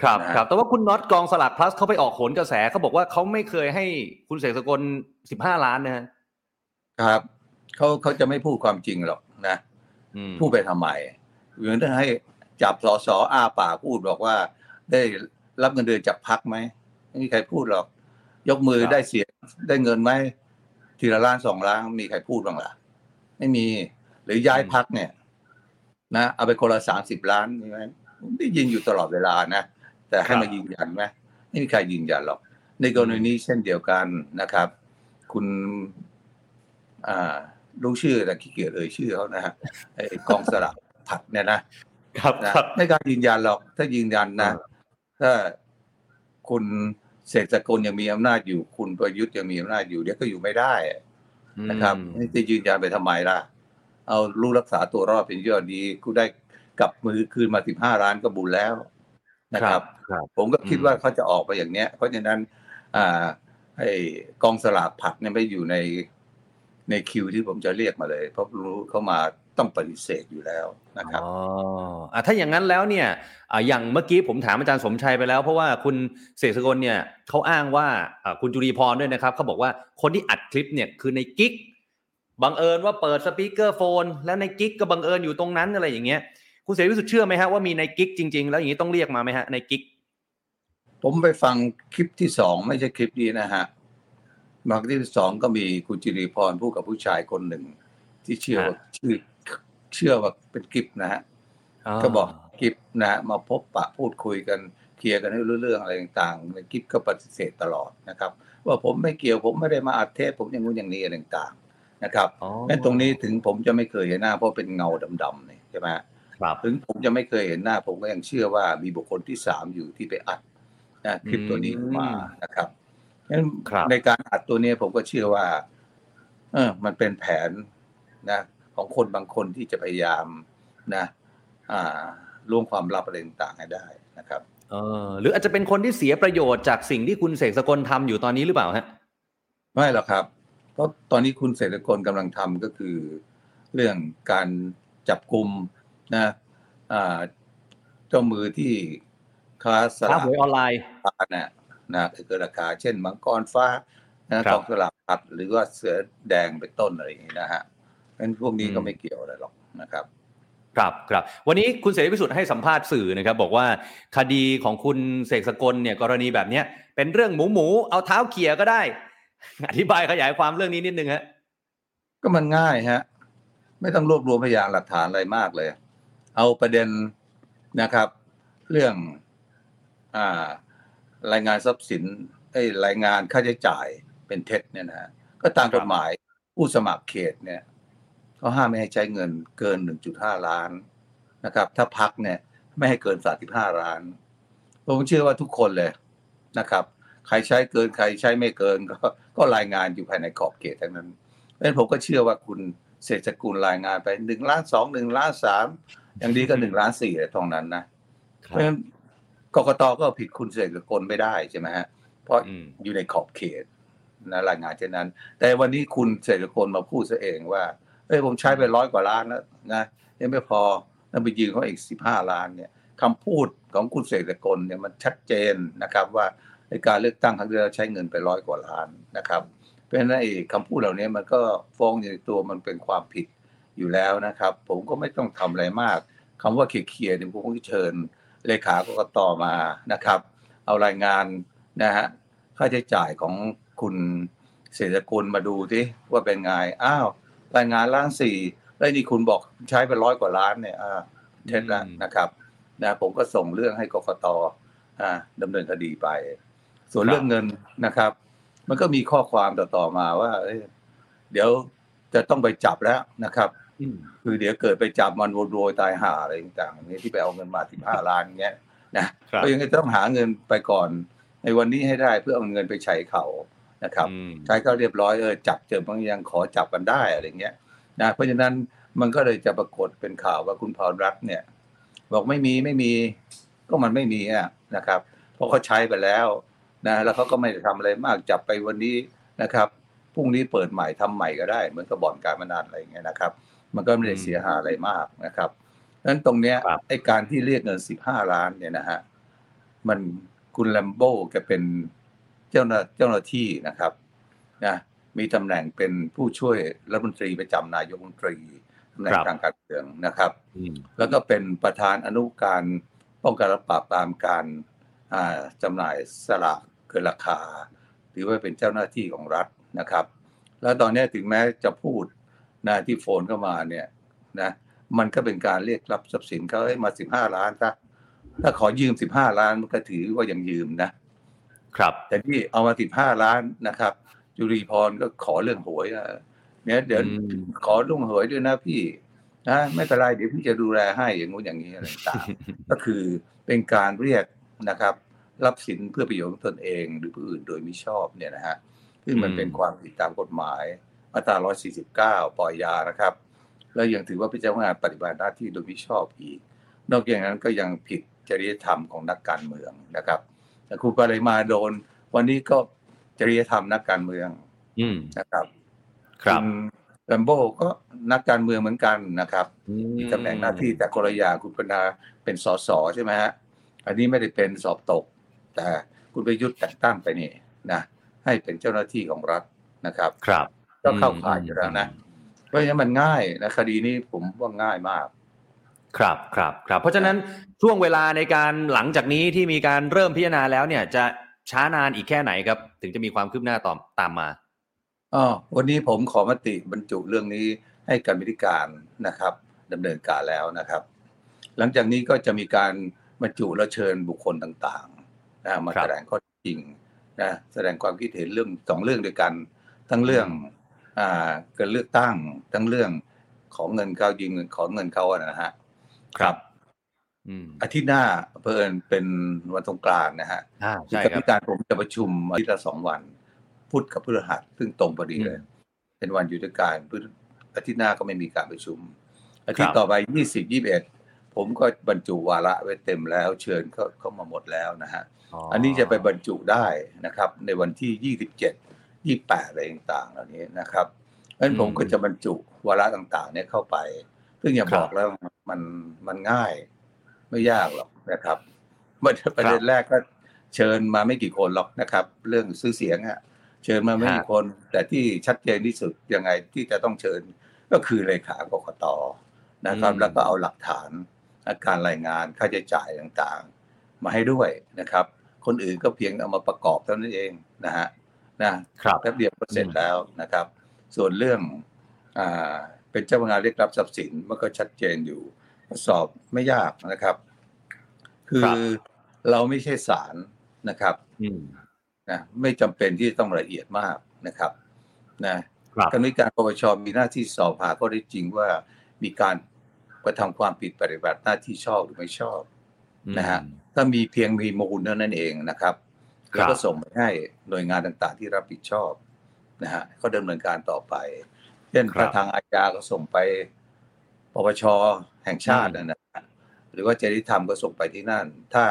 B: ครับ
D: นะฮะ
B: ครับ แต่ว่าคุณน็อตกองสลากพลัสเขาไปออกโขนกระแสเขาบอกว่าเขาไม่เคยให้คุณเสกสกลสิบห้าล้านนะฮะ
D: ครับ เขาเขาจะไม่พูดความจริงหรอกนะ
B: อืม
D: พูดไปทำไมเหมือนให้จับสอสออาปากพูดบอกว่า ได้รับเงินเดือนจากพักไหมไม่มีใครพูดหรอก ยกมือ
B: ครับ
D: ได้เสียได้เงินไหมทีละล้านสองล้านมีใครพูดบ้างล่ะ ไม่มี หรือย้ายพักเนี่ย นะเอาไปคนละสามสิบล้านมีไหมผมได้ยินอยู่ตลอดเวลานะแต่ให้มายืนยันไหมไม่มีใครยืนยันหรอก ในกรณีนี้เช่นเดียวกันนะครับ คุณ อ่า รู้ชื่อแต่ขี้เกียจเอ่ยชื่อเขานะฮะไอ้กองสลากผัดเนี่ยนะครับนะครับไม่กล้ารยืนยันหรอก ถ้ายืนยันนะถ้าคุณเศรษฐกลยังมีอำนาจอยู่คุณประยุทธ์ยังมีอำนาจอยู่เดี๋ยวก็อยู่ไม่ได้นะครับ
B: อืม
D: นี่จะยืนยันไปทำไมล่ะ เอาลูกรักษาตัวรอดเป็นยอดดีกูได้กลับมือคืนมาสิบห้าล้านก็บุญแล้วนะครับ
B: ครับ
D: ผมก็คิด
B: อืม
D: ว่าเขาจะออกไปอย่างเนี้ย เพราะฉะนั้น อ่าไอ้กองสลากผัดเนี่ยไม่อยู่ใน ในคิวที่ผมจะเรียกมาเลย เพราะรู้เขามาต้องปฏิเสธอยู่แล้วนะครับ
B: อ๋ออะถ้าอย่างนั้นแล้วเนี่ยอะอย่างเมื่อกี้ผมถามอาจารย์สมชัยไปแล้ว เพราะว่าคุณเสกสกลเนี่ยเขาอ้างว่าอะคุณจุรีพรด้วยนะครับเขาบอกว่าคนที่อัดคลิปเนี่ยคือในกิ๊กบังเอิญว่าเปิดสปีกเกอร์โฟน แล้วในกิ๊กก็บังเอิญอยู่ตรงนั้นอะไรอย่างเงี้ยคุณเสรีพิสุทธิ์เชื่อไหมฮะว่ามีในกิ๊กจริง ๆ แล้วอย่างนี้ต้องเรียกมาไหมฮะในกิ๊ก
D: ผมไปฟังคลิปที่สองไม่ใช่คลิปนี้นะฮะ มาคลิปที่สองก็มีคุณจิริพรพูดกับผู้ชายคนหนึ่ง ที่เชื่อว่าชื่อเชื่อว่าเป็นกิฟนะฮะก็บอกกิฟนะฮะมาพบปะพูดคุยกันเคลียร์กันให้รู้เรื่องอะไรต่างๆในกิฟก็ปฏิเสธตลอดนะครับ ว่าผมไม่เกี่ยวผมไม่ได้มาอัดเทปผมอย่างงู้นอย่างนี้อะไรต่างๆนะครับ
B: อ๋อ
D: แม้ตรงนี้ถึงผมจะไม่เคยเห็นหน้าเพราะเป็นเงาดำๆเนี่ยใช่ไหมฮะ
B: ครับ
D: ถึงผมจะไม่เคยเห็นหน้า ผมก็ยังเชื่อว่ามีบุคคลที่สามอยู่ที่ไปอัดนะคลิปตัวนี้มานะครับ งั้น
B: ครับ
D: ในการอัดตัวนี้ผมก็เชื่อว่า เออ มันเป็นแผนนะ ของคนบางคนที่จะพยายามนะ อ่าล่วงความลับอะไรต่างๆให้ได้นะครับ
B: เออหรืออาจจะเป็นคนที่เสียประโยชน์จากสิ่งที่คุณเสกสกลทำอยู่ตอนนี้หรือเปล่าฮะ
D: ไม่หรอกครับ เพราะตอนนี้คุณเศรษฐกลกำลังทำก็คือ เรื่องการจับกลุ่มนะอ่าเจ้ามือที่ค้าส
B: ค้า
D: ลาก
B: หวยออนไลน์
D: ฟ้าเนี่ย นะเกินราคา เช่นมังกรฟ้านะครับกองสลากพัดหรือว่าเสือแดงเป็นต้นอะไรอย่างนี้นะฮะงั้นพวกนี้ก็
B: อืม
D: ไม่เกี่ยวอะไรหรอกนะครับ
B: ครับครับวันนี้คุณเสรีพิสุทธิ์ให้สัมภาษณ์สื่อนะครับ บอกว่าคดีของคุณเสกสกลเนี่ยกรณีแบบเนี้ยเป็นเรื่องหมูหมูเอาเท้าเขี่ยก็ได้ อธิบายขยายความเรื่องนี้นิดนึงฮะ
D: ก็มันง่ายฮะไม่ต้องรวบรวมพยานหลักฐานอะไรมากเลย เอาประเด็นนะครับ เรื่องอ่า รายงานทรัพย์สินไอ้ยรายงานค่าใช้จ่ายเป็นเท็จเนี่ยนะฮะก็ตามกฎหมายผู้สมัครเขตเนี่ยเขาห้ามไม่ให้ใช้เงินเกิน 1.5 ล้านนะครับ ถ้าพักเนี่ยไม่ให้เกิน 35 ล้านผมเชื่อว่าทุกคนเลยนะครับ ใครใช้เกินใครใช้ไม่เกินก็ก็รายงานอยู่ภายในขอบเขตทั้งนั้นเพราะฉะนั้นผมก็เชื่อว่าคุณเศรษฐกุลรายงานไปหนึ่งล้านสองหนึ่งล้านสามอย่างดีก็หนึ่งล้านสี่อะไรตรงนั้นนะเพราะฉะนั้น กกตก็ผิดคุณเศรษฐกุลไม่ได้ใช่ไหมฮะเพราะ
B: อืม
D: อยู่ในขอบเขตนะรายงานเช่นนั้น แต่วันนี้คุณเศรษฐกุลมาพูดซะเองว่าเอ้ยผมใช้ไปร้อยกว่าล้านแล้วนะยังไม่พอแล้วไปยืมเขาอีกสิบห้าล้านเนี่ยคำพูดของคุณเศรษฐกุลเนี่ยมันชัดเจนนะครับว่าในการเลือกตั้งครั้งที่แล้วใช้เงินไปร้อยกว่าล้านนะครับ เพราะฉะนั้นไอ้คำพูดเหล่านี้มันก็ฟ้องอยู่ในตัวมันเป็นความผิดอยู่แล้วนะครับ ผมก็ไม่ต้องทำอะไรมากคำว่าเคลียร์ๆเนี่ยผมก็เชิญ เลขากกตมานะครับ เอารายงานนะฮะค่าใช้จ่ายของคุณเศรษฐกุลมาดูที่ว่าเป็นไงอ้าวรายงานล้านสี่แล้วนี่คุณบอกใช้ไปร้อยกว่าล้านเนี่ยอ่าเท็จแล้วนะครับนะผมก็ส่งเรื่องให้กกตอ่าดำเนินคดีไป ส่วน
B: ร
D: เรื่องเงินนะครับ มันก็มีข้อความต่อๆมาว่าเเดี๋ยวจะต้องไปจับแล้วนะครับ คือเดี๋ยวเกิดไปจับมันโวยตายห่าอะไรต่างๆนี้ที่ไปเอาเงินมาสิบห้าล้านเงี้ยนะครับก็ยังต้องหาเงินไปก่อน ในวันนี้ให้ได้เพื่อเอาเงินไปใช้เขานะครับ
B: อืม
D: ใช้ก็เรียบร้อยเออจับเจอบางยังขอจับกันได้อะไรเงี้ยนะเพราะฉะนั้นมันก็เลยจะปรากฏเป็นข่าวว่าคุณพรรัตน์เนี่ย บอกไม่มีไม่มีก็มันไม่มีอะนะครับ เพราะเขาใช้ไปแล้วนะแล้วเขาก็ไม่ได้ทำอะไรมากจับไปวันนี้นะครับพรุ่งนี้เปิดใหม่ทำใหม่ก็ได้ เหมือนกับบ่อนการพนันอะไรอย่างเงี้ยนะครับ มันก็ไม่ได้เสียหายอะไรมากนะครับดังนั้นตรงเนี้ย
B: ครับ
D: ไอ้การที่เรียกเงินสิบห้าล้านเนี่ยนะฮะมันคุณแลมโบ้แกเป็นเจ้าหน้าเจ้าหน้าที่นะครับนะมีตำแหน่งเป็นผู้ช่วยรัฐมนตรีประจำนายกรัฐมนตรีใน
B: ครับ
D: ทางการเมืองนะครับ
B: อืม
D: แล้วก็เป็นประธานอนุการป้องกันและปราบปรามการอ่าจำหน่ายสลากเกินราคา หรือว่าเป็นเจ้าหน้าที่ของรัฐนะครับ แล้วตอนนี้ถึงแม้จะพูด นะที่โฟนเข้ามาเนี่ยนะมันก็เป็นการเรียกรับทรัพย์สินเขาให้มาสิบห้าล้านซะถ้าขอยืมสิบห้าล้านมันก็ถือว่ายังยืมนะ
B: ครับ
D: แต่ที่เอามาสิบห้าล้านนะครับจุรีพรก็ขอเรื่องหวยอะเนี่ยเดี๋ยว
B: อืม
D: ขอเรื่องหวยด้วยนะพี่นะไม่เป็นไรเดี๋ยวพี่จะดูแลให้อย่างงู้นอย่างนี้อะไรต่างๆก็คือเป็นการเรียกนะครับ รับสินเพื่อประโยชน์ของตนเองหรือผู้อื่นโดยมิชอบเนี่ยนะฮะซึ่งมัน
B: อืม
D: เป็นความผิดตามกฎหมาย มาตรา 149 ปล่อยยานะครับ แล้วยังถือว่าเป็นเจ้าพนักงานปฏิบัติหน้าที่โดยมิชอบอีก นอกจากนั้นก็ยังผิดจริยธรรมของนักการเมืองนะครับแต่ครูปริมาโดน วันนี้ก็จริยธรรมนักการเมือง
B: อืม
D: นะครับ
B: ครับ
D: ณแรมโบ้ก็นักการเมืองเหมือนกันนะครับมีตำแหน่งหน้าที่แต่คนละอย่างคุณปนาเป็นสสใช่ไหมฮะอันนี้ไม่ได้เป็นสอบตก แต่คุณประยุทธ์แต่งตั้งไปนี่นะให้เป็นเจ้าหน้าที่ของรัฐนะครับ
B: ครับ
D: ก็เข้าข่ายอยู่แล้วนะเพราะฉะนั้นมันง่ายนะคดีนี้ผมว่าง่ายมาก
B: ครับครับครับ เพราะฉะนั้นช่วงเวลาในการหลังจากนี้ที่มีการเริ่มพิจารณาแล้วเนี่ย จะช้านานอีกแค่ไหนครับ ถึงจะมีความคืบหน้าต่อตามมา
D: อ๋อวันนี้ผมขอมติบรรจุเรื่องนี้ให้การวิการนะครับดำเนินการแล้วนะครับ หลังจากนี้ก็จะมีการบรรจุและเชิญบุคคลต่างๆนะมา
B: ครับ
D: แสดงข้อเท็จจริงนะแสดงความคิดเห็นเรื่องสองเรื่องด้วยกัน ทั้งเรื่องอ่า การเลือกตั้งทั้งเรื่องของเงินเขายืมเงินของเงินเขาอะนะฮะ
B: อืม
D: อาทิตย์หน้าเพิ่นเป็นวันสงกรานต์นะฮะ
B: อ่า
D: ที่
B: ใช่
D: กร
B: ค
D: ร
B: รั
D: ม
B: บ
D: การผมจะประชุมอาทิตย์ละสองวัน พุธกับพฤหัสซึ่งตรงพอดีเลย
B: อืม
D: เป็นวันหยุดราชการพฤอาทิตย์หน้าก็ไม่มีการประชุม อาทิต
B: ครั
D: ย์
B: บ
D: ต่อไปยี่สิบยี่สิบเอ็ดผมก็บรรจุวาระไว้เต็มแล้ว เชิญเขาเข้ามาหมดแล้วนะฮะ อันนี้จะไปบรรจุได้นะครับ ในวันที่ยี่สิบเจ็ด ยี่แปดอะไรต่างๆ เหล่านี้นะครับเพราะฉะนั้นผมก็จะบรรจุวาระต่างๆ เนี่ยเข้าไป ซึ่งอย่าบอกแล้วมันมันง่าย ไม่ยากหรอกนะครับประเด็นประเด็นแรกก็เชิญมาไม่กี่คนหรอกนะครับ เรื่องซื้อเสียงอะเชิญมาไม่กี่คน แต่ที่ชัดเจนที่สุดยังไงที่จะต้องเชิญก็คือเลขากกตนะครับ แล้วก็เอาหลักฐานการรายงานค่าใช้จ่ายต่างๆ มาให้ด้วยนะครับ คนอื่นก็เพียงเอามาประกอบเท่านั้นเองนะฮะ นะครับแป๊บเดียวก็เสร็จแล้วนะครับ ส่วนเรื่องอ่าเป็นเจ้าพนักงานเรียกรับทรัพย์สินมันก็ชัดเจนอยู่สอบไม่ยากนะครับ คื
B: ครั
D: อบเราไม่ใช่ศาลนะครับ
B: อืม
D: นะไม่จำเป็นที่ต้องละเอียดมากนะครับนะครับกรรมการปปชมีหน้าที่สอบหาข้อเท็จจริงว่ามีการกระทำความผิดปฏิบัติหน้าที่ชอบหรือไม่ชอบนะฮะถ้ามีเพียงมีมูลเท่านั้นเองนะครับ
B: ครับ
D: แล้วก็ส่งไปให้หน่วยงานต่างๆ ที่รับผิดชอบนะฮะเขาดำเนินการต่อไป เช่น
B: ครับ
D: ทางอาญาก็ส่งไปปปชแห่งชาตินะนะฮะหรือว่าจริยธรรมก็ส่งไปที่นั่น ถ้า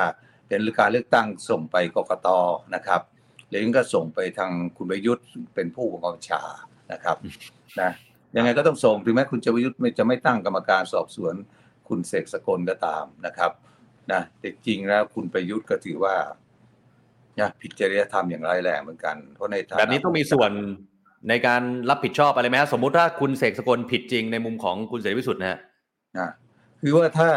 D: เป็นการเลือกตั้งส่งไปกกตนะครับหรือก็ส่งไปทางคุณประยุทธ์เป็นผู้บังคับบัญชานะครับนะยังไงก็ต้องส่งถึงแม้คุณจะประยุทธ์ไม่จะไม่ตั้งกรรมการสอบสวน คุณเสกสกลก็ตามนะครับนะแต่จริงแล้วคุณประยุทธ์ก็ถือว่า นะผิดจริยธรรมอย่างร้ายแรงเหมือนกันเพราะในฐานะ
B: แบบนี้ต้องมีส่วนในการรับผิดชอบอะไรไหมฮะสมมุติถ้าคุณเสกสกลผิดจริงในมุมของคุณเสรีพิสุทธิ์นะฮะ
D: นะคือว่าถ้า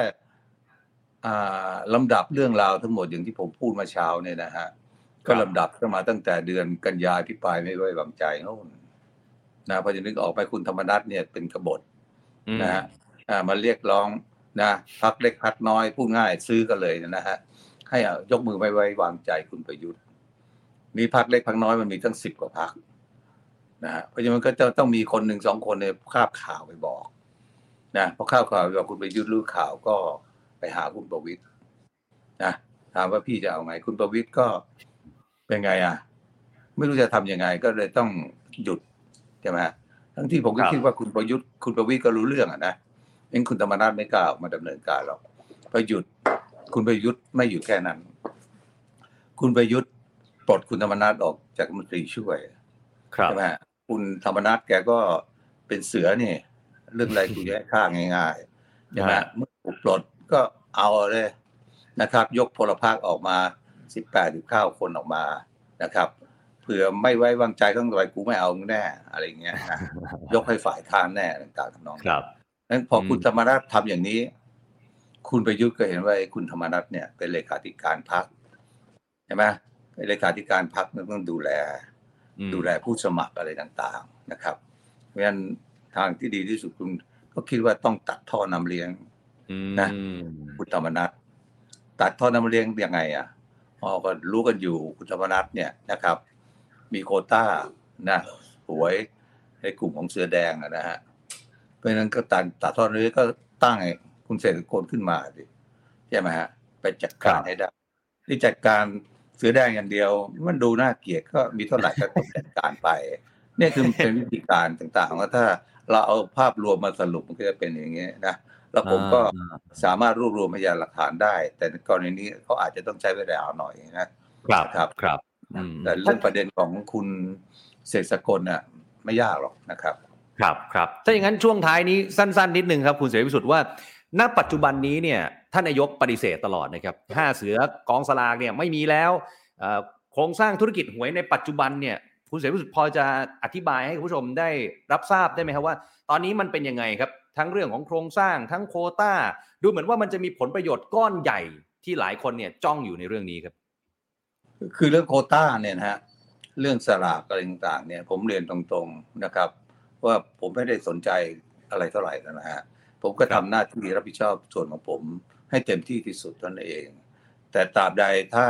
D: อ่าลำดับเรื่องราวทั้งหมดอย่างที่ผมพูดมาเช้าเนี่ยนะฮะก็ลำดับกันมาตั้งแต่เดือนกันยาพิปรายไม่ไว้วางใจโน่นนะพอจะนึกออกไปคุณธรรมนัฐเนี่ยเป็นกบฏ
B: อืม
D: นะฮะอ่ามาเรียกร้องนะพักเล็กพักน้อยพูดง่ายซื้อกันเลยนะฮะ ให้เอายกมือไม่ไว้วางใจคุณประยุทธ์นี่พักเล็กพักน้อยมันมีตั้งสิบกว่าพักนะฮะเพราะฉะนั้นมันก็จะต้องมีคนหนึ่งสองคนเนี่ยคาบข่าวไปบอกนะพอข้าวข่าวไปบอกคุณประยุทธ์รู้ข่าวก็ไปหาคุณประวิตยนะถามว่าพี่จะเอาไง คุณประวิตยก็เป็นไงอะ ไม่รู้จะทำยังไงก็เลยต้องหยุดใช่ไหมฮะทั้งที่ผมก็
B: ครับ
D: คิดว่าคุณประยุทธ์คุณประวิตยก็รู้เรื่องอะนะเองคุณธรรมนัฐไม่กล้าออกมาดำเนินการหรอกพอหยุด คุณประยุทธ์ไม่หยุดแค่นั้น คุณประยุทธ์ปลดคุณธรรมนัฐออกจากรัฐมนตรีช่วย
B: ครับ
D: ใช่ไหมฮะคุณธรรมนัฐแกก็เป็นเสือนี่ เรื่องอะไรกูจะให้ฆ่าง่ายๆใช่ไหม
B: ฮะ
D: เมื่อถูกปลดก็เอาเลยนะครับ ยกพลพรรคออกมาสิบแปดสิบเก้าคนออกมานะครับเผื่อไม่ไว้วางใจข้างในกูไม่เอามึงแน่อะไรอย่างเงี้ยนะยกให้ฝ่ายค้านแน่ต่างๆทำนอง
B: ครับ
D: นั้นพออ
B: ม
D: คุณธรรมนัฐทำอย่างนี้ คุณประยุทธ์ก็เห็นว่าไอ้คุณธรรมนัฐเนี่ยเป็นเลขาธิการพรรคใช่ไหมไอ้เลขาธิการพรรคมันต้องดูแล
B: อืม
D: ดูแลผู้สมัครอะไรต่างๆนะครับ เพราะฉะนั้นทางที่ดีที่สุดคุณก็คิดว่าต้องตัดท่อนำเลี้ยง
B: อืม
D: นะคุณธรรมนัฐตัดท่อนำเลี้ยงยังไง อะอ๋อก็รู้กันอยู่คุณธรรมนัฐเนี่ยนะครับ มีโควต้านะหวยในกลุ่มของเสือแดงอะนะฮะเพราะฉะนั้นก็ตัดตัดท่อนำเลี้ยงก็ตั้งไอ้ คุณเศรษฐกลขึ้นมาดิใช่ไหมฮะ ไปจัดการให้ได้ที่จัดการเสือแดงอย่างเดียว มันดูน่าเกลียดก็มีเท่าไหร่ก็ต้องจัดการไปเนี่ยคือเป็นวิธีการต่างๆว่าถ้าเราเอาภาพรวมมาสรุปมันก็จะเป็นอย่างเงี้ยนะแล้วผมก็
B: อ่า
D: สามารถรวบรวมพยานหลักฐานได้ แต่ในกรณีนี้เขาอาจจะต้องใช้เวลาหน่อยนะครับ
B: ครับครับอืม
D: แต่เรื่องประเด็นของคุณเสกสกลน่ะไม่ยากหรอกนะครับ
B: ครับครับถ้าอย่างนั้นช่วงท้ายนี้สั้น ๆ นิดนึงครับ คุณเสรีพิสุทธิ์ว่า ณปัจจุบันนี้เนี่ยท่านนายกปฏิเสธตลอดนะครับห้าเสือกองสลากเนี่ยไม่มีแล้วโครงสร้างธุรกิจหวยในปัจจุบันเนี่ยคุณเสรีพิสุทธิ์พอจะอธิบายให้ผู้ชมได้รับทราบได้ไหมครับว่า ตอนนี้มันเป็นยังไงครับ ทั้งเรื่องของโครงสร้างทั้งโควต้า ดูเหมือนว่ามันจะมีผลประโยชน์ก้อนใหญ่ที่หลายคนเนี่ยจ้องอยู่ในเรื่องนี้ครับ
D: คือเรื่องโคต้าเนี่ยนะฮะเรื่องสลากอะไรต่างๆเนี่ย ผมเรียนตรงๆนะครับ ว่าผมไม่ได้สนใจอะไรเท่าไหร่นะฮะ ผมก็
B: ครั
D: ทำ
B: บ
D: หน้าที่รับผิดชอบส่วนของผม ให้เต็มที่ที่สุดเท่านั้นเอง แต่ตราบใดถ้า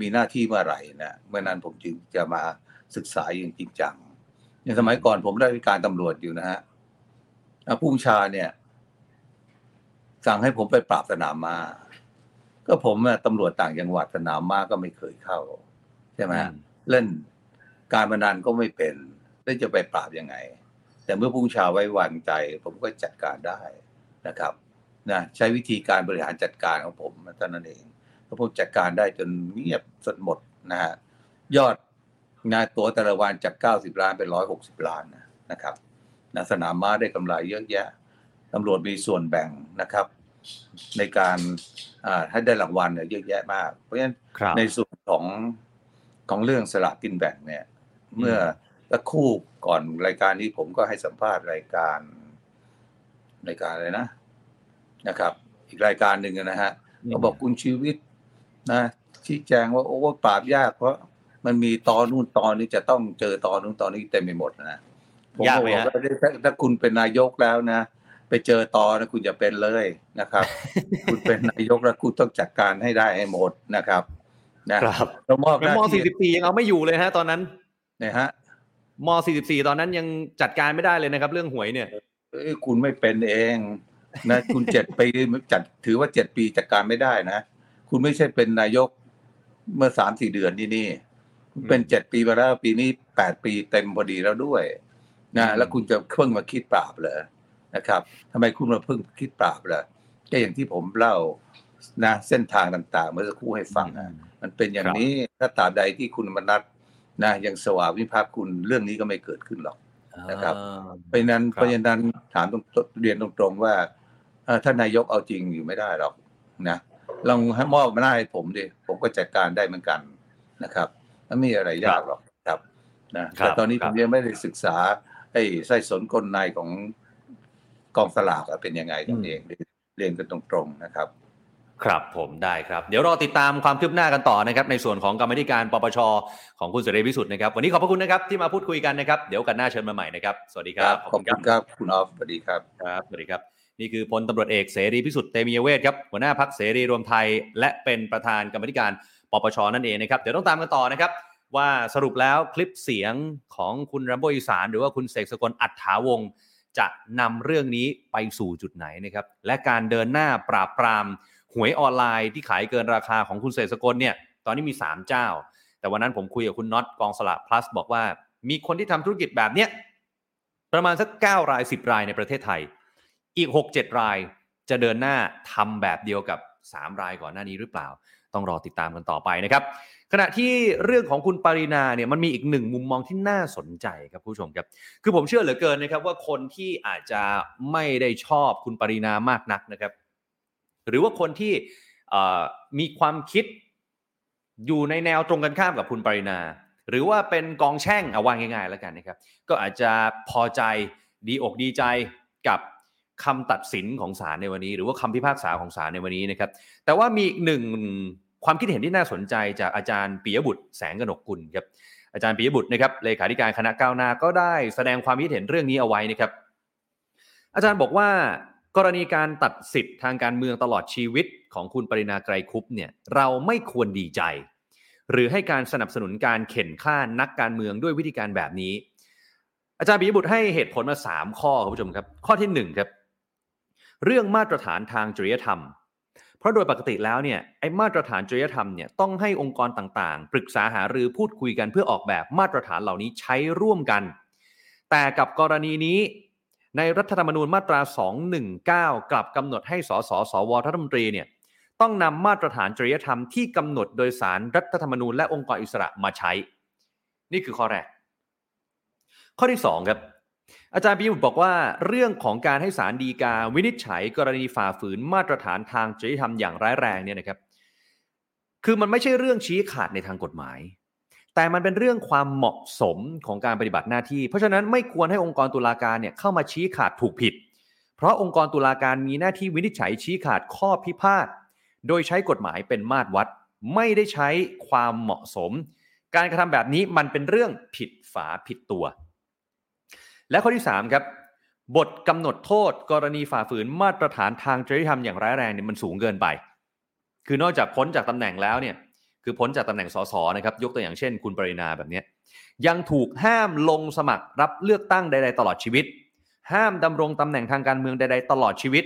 D: มีหน้าที่เมื่อไหร่นะเมื่อนั้นผมจึงจะมาศึกษาอย่างจริงจังในสมัยก่อนผมได้วิการตำรวจอยู่นะฮะอะผู้บัญชาเนี่ย สั่งให้ผมไปปราบสนามม้าก็ผมอะตำรวจต่างจังหวัดสนามม้าก็ไม่เคยเข้า ใช่ไหมฮะ
B: อืม
D: เล่นการพนันก็ไม่เป็น แล้วจะไปปราบยังไง แต่เมื่อผู้บัญชาไว้วางใจ ผมก็จัดการได้นะครับนะใช้วิธีการบริหารจัดการของผมเท่านั้นเองก็ผมจัดการได้จนเงียบสดหมดนะฮะยอดงานตัวแต่ละวันจาก 90 ล้านเป็น160 ล้านนะนะครับนะสนามม้าได้กำไรเยอะแยะตำรวจมีส่วนแบ่งนะครับ ในการอ่าให้ได้รางวัลเนี่ยเยอะแยะมาก เพราะฉะนั้น
B: ครับ
D: ในส่วนของของเรื่องสลากกินแบ่งเนี่ย เมื่อสักครู่ ก่อนรายการนี้ผมก็ให้สัมภาษณ์รายการรายการอะไรนะนะครับ อีกรายการหนึ่งนะฮะเขาบอกคุณชีวิตนะชี้แจงว่าโอ้ปราบยากเพราะมันมีตอนนู่นตอนนี้จะต้องเจอตอนนู่นตอนนี้เต็มไปหมดนะผม
B: ยาก
D: ก็
B: ไหม
D: บอก
B: ฮะ
D: ว่าถ้าถ้าคุณเป็นนายกแล้วนะไปเจอตอนนะคุณจะเป็นเลยนะครับ คุณเป็นนายกแล้วคุณต้องจัดการให้ได้ให้หมดนะครับนะครับแล้วมอบห
B: เป็น
D: น้ามที่
B: 44ยังเอาไม่อยู่เลยฮะ ตอนนั้น
D: นะฮะ
B: ม 44 ตอนนั้นยังจัดการไม่ได้เลยนะครับ เรื่องหวยเนี่ย
D: เอ้ยคุณไม่เป็นเองนะคุณเจ็ดปีจัดถือว่าเจ็ดปีจัดการไม่ได้นะ คุณไม่ใช่เป็นนายกเมื่อสามสี่เดือนนี่นี่คุณเป็นเจ็ดปีมาแล้วปีนี้แปดปีเต็มพอดีแล้วด้วยนะ
B: อืม
D: แล้วคุณจะเพิ่งมาคิดปราบเหรอนะครับทำไมคุณมาเพิ่งคิดปราบล่ะก็อย่างที่ผมเล่านะเส้นทางต่าง ๆ เมื่อสักครู่ให้ฟังนะมันเป็นอย่างนี้ถ้าตราบใดที่คุณมนัด นะยังสวาวิภักดิ์คุณเรื่องนี้ก็ไม่เกิดขึ้นหรอกนะครับ
B: อ่า
D: เพราะฉะนั้น
B: ครับ
D: เพราะฉะนั้นถามตรงเรียนตรงๆว่าเอ่อท่านนายกเอาจริงอยู่ไม่ได้หรอกนะลองให้มอบมาหน้าให้ผมดิผมก็จัดการได้เหมือนกันนะครับไม่มีอะไรยากหรอกครับนะครับแต่ตอนนี้
B: ค
D: ผ
B: รับ
D: มยังไม่ได้ศึกษาไอ้ไส้สนกลในของกองสลากอะเป็นยังไงกันเองเรียนกันตรงๆนะครับ
B: ครับผมได้ครับ เดี๋ยวรอติดตามความคืบหน้ากันต่อนะครับในส่วนของกรรมาธิการปปชของคุณเสรีพิสุทธิ์นะครับ วันนี้ขอบพระคุณนะครับที่มาพูดคุยกันนะครับ เดี๋ยวกันหน้าเชิญมาใหม่นะครับ สวัสดีครับ
D: ขอบคุณครับ คุณออฟสวัสดีครับ
B: ครับสวัสดีครับ นี่คือพลตำรวจเอกเสรีพิสุทธิ์เตมียเวทครับหัวหน้าพักเสรีรวมไทย และเป็นประธานกรรมาธิการปปชนั่นเองนะครับเดี๋ยวต้องตามกันต่อนะครับว่าสรุปแล้วคลิปเสียงของคุณรัมโบอีสาน หรือว่าคุณเสกสกลอัฏฐาวงศ์จะนำเรื่องนี้ไปสู่จุดไหนนะครับและการเดินหน้าปราบปราม หวยออนไลน์ที่ขายเกินราคาของคุณเสกสกลเนี่ยตอนนี้มี 3 เจ้า แต่วันนั้นผมคุยกับคุณน็อตกองสลาก plus บอกว่า มีคนที่ทำธุรกิจแบบเนี้ยประมาณสัก 9 ราย 10 รายในประเทศไทย อีก 6-7 รายจะเดินหน้าทำแบบเดียวกับ 3 รายก่อนหน้านี้หรือเปล่า ต้องรอติดตามกันต่อไปนะครับ ขณะที่เรื่องของคุณปรินาเนี่ยมันมีอีกหนึ่งมุมมองที่น่าสนใจครับผู้ชมครับ คือผมเชื่อเหลือเกินนะครับว่าคนที่อาจจะไม่ได้ชอบคุณปรินามากนักนะครับ หรือว่าคนที่มีความคิดอยู่ในแนวตรงกันข้ามกับคุณปรินา หรือว่าเป็นกองแช่งเอาวางง่ายๆแล้วกันนะครับก็อาจจะพอใจดีอกดีใจกับคำตัดสินของศาลในวันนี้ หรือว่าคำพิพากษาของศาลในวันนี้นะครับ แต่ว่ามีหนึ่งความคิดเห็นที่น่าสนใจจากอาจารย์ปิยบุตรแสงกนกกุลครับอาจารย์ปิยบุตรนะครับเลขาธิการคณะก้าวหน้าก็ได้แสดงความคิดเห็นเรื่องนี้เอาไว้นะครับ อาจารย์บอกว่า กรณีการตัดสิทธิ์ทางการเมืองตลอดชีวิตของคุณปรินาไกรคุปเนี่ยเราไม่ควรดีใจ หรือให้การสนับสนุนการเข็นฆ่านักการเมืองด้วยวิธีการแบบนี้ อาจารย์ปิยบุตรให้เหตุผลมา 3 ข้อคุณผู้ชมครับ ข้อที่ 1 ครับ เรื่องมาตรฐานทางจริยธรรม เพราะโดยปกติแล้วเนี่ยไอ้มาตรฐานจริยธรรมเนี่ยต้องให้องค์กรต่างๆ ปรึกษาหารือพูดคุยกันเพื่อออกแบบมาตรฐานเหล่านี้ใช้ร่วมกัน แต่กับกรณีนี้ ในรัฐธรรมนูญมาตรา 219 กลับกำหนดให้สสสวรัฐมนตรีเนี่ยต้องนำมาตรฐานจริยธรรมที่กำหนดโดยสารรัฐธรรมนูญและองค์กรอิสระมาใช้ นี่คือข้อแรก ข้อที่ 2 ครับ อาจารย์ปิยบุตรบอกว่า เรื่องของการให้สารดีกาวินิจฉัย กรณีฝ่าฝืนมาตรฐานทางจริยธรรมอย่างร้ายแรงเนี่ยนะครับ คือมันไม่ใช่เรื่องชี้ขาดในทางกฎหมาย แต่มันเป็นเรื่องความเหมาะสมของการปฏิบัติหน้าที่ เพราะฉะนั้นไม่ควรให้องค์กรตุลาการเนี่ยเข้ามาชี้ขาดถูกผิด เพราะองค์กรตุลาการมีหน้าที่วินิจฉัยชี้ขาดข้อพิพาทโดยใช้กฎหมายเป็นมาตรวัด ไม่ได้ใช้ความเหมาะสม การกระทำแบบนี้มันเป็นเรื่องผิดฝาผิดตัว และข้อที่3ครับบทกำหนดโทษ กรณีฝ่าฝืนมาตรฐานทางจริยธรรมอย่างร้ายแรงเนี่ยมันสูงเกินไป คือนอกจากพ้นจากตำแหน่งแล้วเนี่ย คือพ้นจากตำแหน่งสสนะครับยกตัวอย่างเช่น คุณปรินาแบบนี้ยังถูกห้ามลงสมัครรับเลือกตั้งใด ๆ ตลอดชีวิต ห้ามดำรงตำแหน่งทางการเมืองใด ๆ ตลอดชีวิต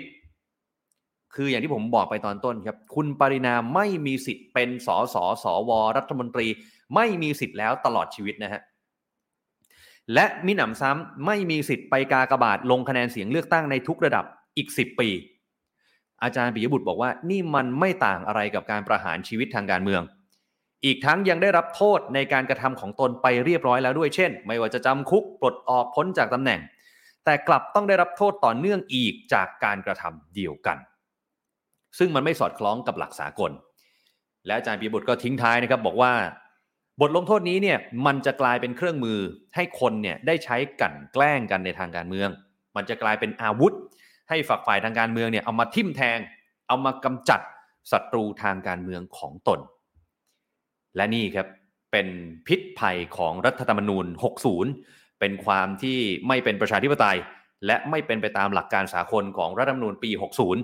B: คืออย่างที่ผมบอกไปตอนต้นครับ คุณปรินาไม่มีสิทธิ์เป็นสสสว รัฐมนตรี ไม่มีสิทธิ์แล้วตลอดชีวิตนะฮะและมิหนำซ้ำไม่มีสิทธิ์ไปกากบาทลงคะแนนเสียงเลือกตั้งในทุกระดับอีก 10 ปี อาจารย์ปิยบุตรบอกว่านี่มันไม่ต่างอะไรกับการประหารชีวิตทางการเมือง อีกทั้งยังได้รับโทษในการกระทำของตนไปเรียบร้อยแล้วด้วยเช่น ไม่ว่าจะจำคุกปลดออกพ้นจากตำแหน่ง แต่กลับต้องได้รับโทษต่อเนื่องอีกจากการกระทำเดียวกัน ซึ่งมันไม่สอดคล้องกับหลักสากล และอาจารย์ปิยบุตรก็ทิ้งท้ายนะครับบอกว่าบทลงโทษนี้เนี่ยมันจะกลายเป็นเครื่องมือให้คนเนี่ยได้ใช้กั่นแกล้งกันในทางการเมือง มันจะกลายเป็นอาวุธ ให้ฝักฝ่ายทางการเมืองเนี่ยเอามาทิ่มแทง เอามากำจัดศัตรูทางการเมืองของตน และนี่ครับเป็นพิษภัยของรัฐธรรมนูญ 60 เป็นความที่ไม่เป็นประชาธิปไตย และไม่เป็นไปตามหลักการสากลของรัฐธรรมนูญปี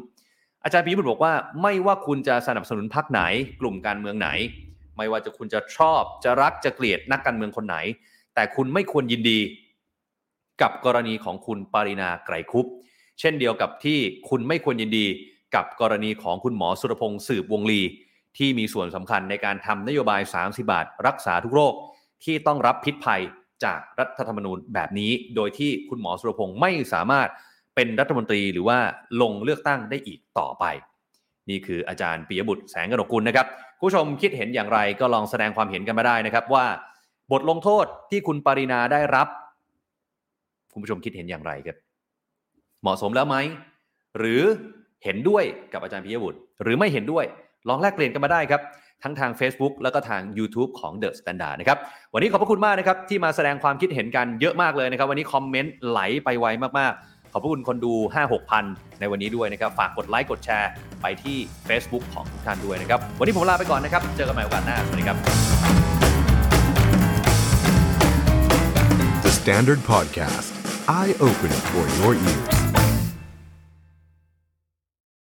B: 60 อาจารย์ปีบุตรบอกว่าไม่ว่าคุณจะสนับสนุนพรรคไหน กลุ่มการเมืองไหน ไม่ว่าจะคุณจะชอบจะรักจะเกลียดนักการเมืองคนไหน แต่คุณไม่ควรยินดี กับกรณีของคุณปรินาไกรคุปเช่นเดียวกับที่คุณไม่ควรยินดี กับกรณีของคุณหมอสุรพงศ์สืบวงลี ที่มีส่วนสำคัญในการทำนโยบาย 30 บาท รักษาทุกโรคที่ต้องรับพิษภัยจากรัฐธรรมนูญแบบนี้ โดยที่คุณหมอสุรพงศ์ไม่สามารถเป็นรัฐมนตรีหรือว่าลงเลือกตั้งได้อีกต่อไป นี่คืออาจารย์ปิยบุตรแสงกนกุลนะครับผู้ชมคิดเห็นอย่างไรก็ลองแสดงความเห็นกันมาได้นะครับว่า บทลงโทษที่คุณปรินาได้รับ คุณผู้ชมคิดเห็นอย่างไรครับ เหมาะสมแล้วไหมหรือเห็นด้วยกับอาจารย์ปิยบุตร หรือไม่เห็นด้วย ลองแลกเปลี่ยนกันมาได้ครับ ทั้งทาง Facebook แล้วก็ทาง YouTube ของ The Standard นะครับ วันนี้ขอบพระคุณมากนะครับ ที่มาแสดงความคิดเห็นกันเยอะมากเลยนะครับ วันนี้คอมเมนต์ไหลไปไวมากๆขอบพระคุณคนดู 5-6 พันในวันนี้ด้วยนะครับ ฝากกดไลค์กดแชร์ไปที่ Facebook ของทุกท่านด้วยนะครับ วันนี้ผมลาไปก่อนนะครับ เจอกันใหม่โอกาสหน้า สวัสดีครับ
A: The Standard Podcast, eye opening for your ears.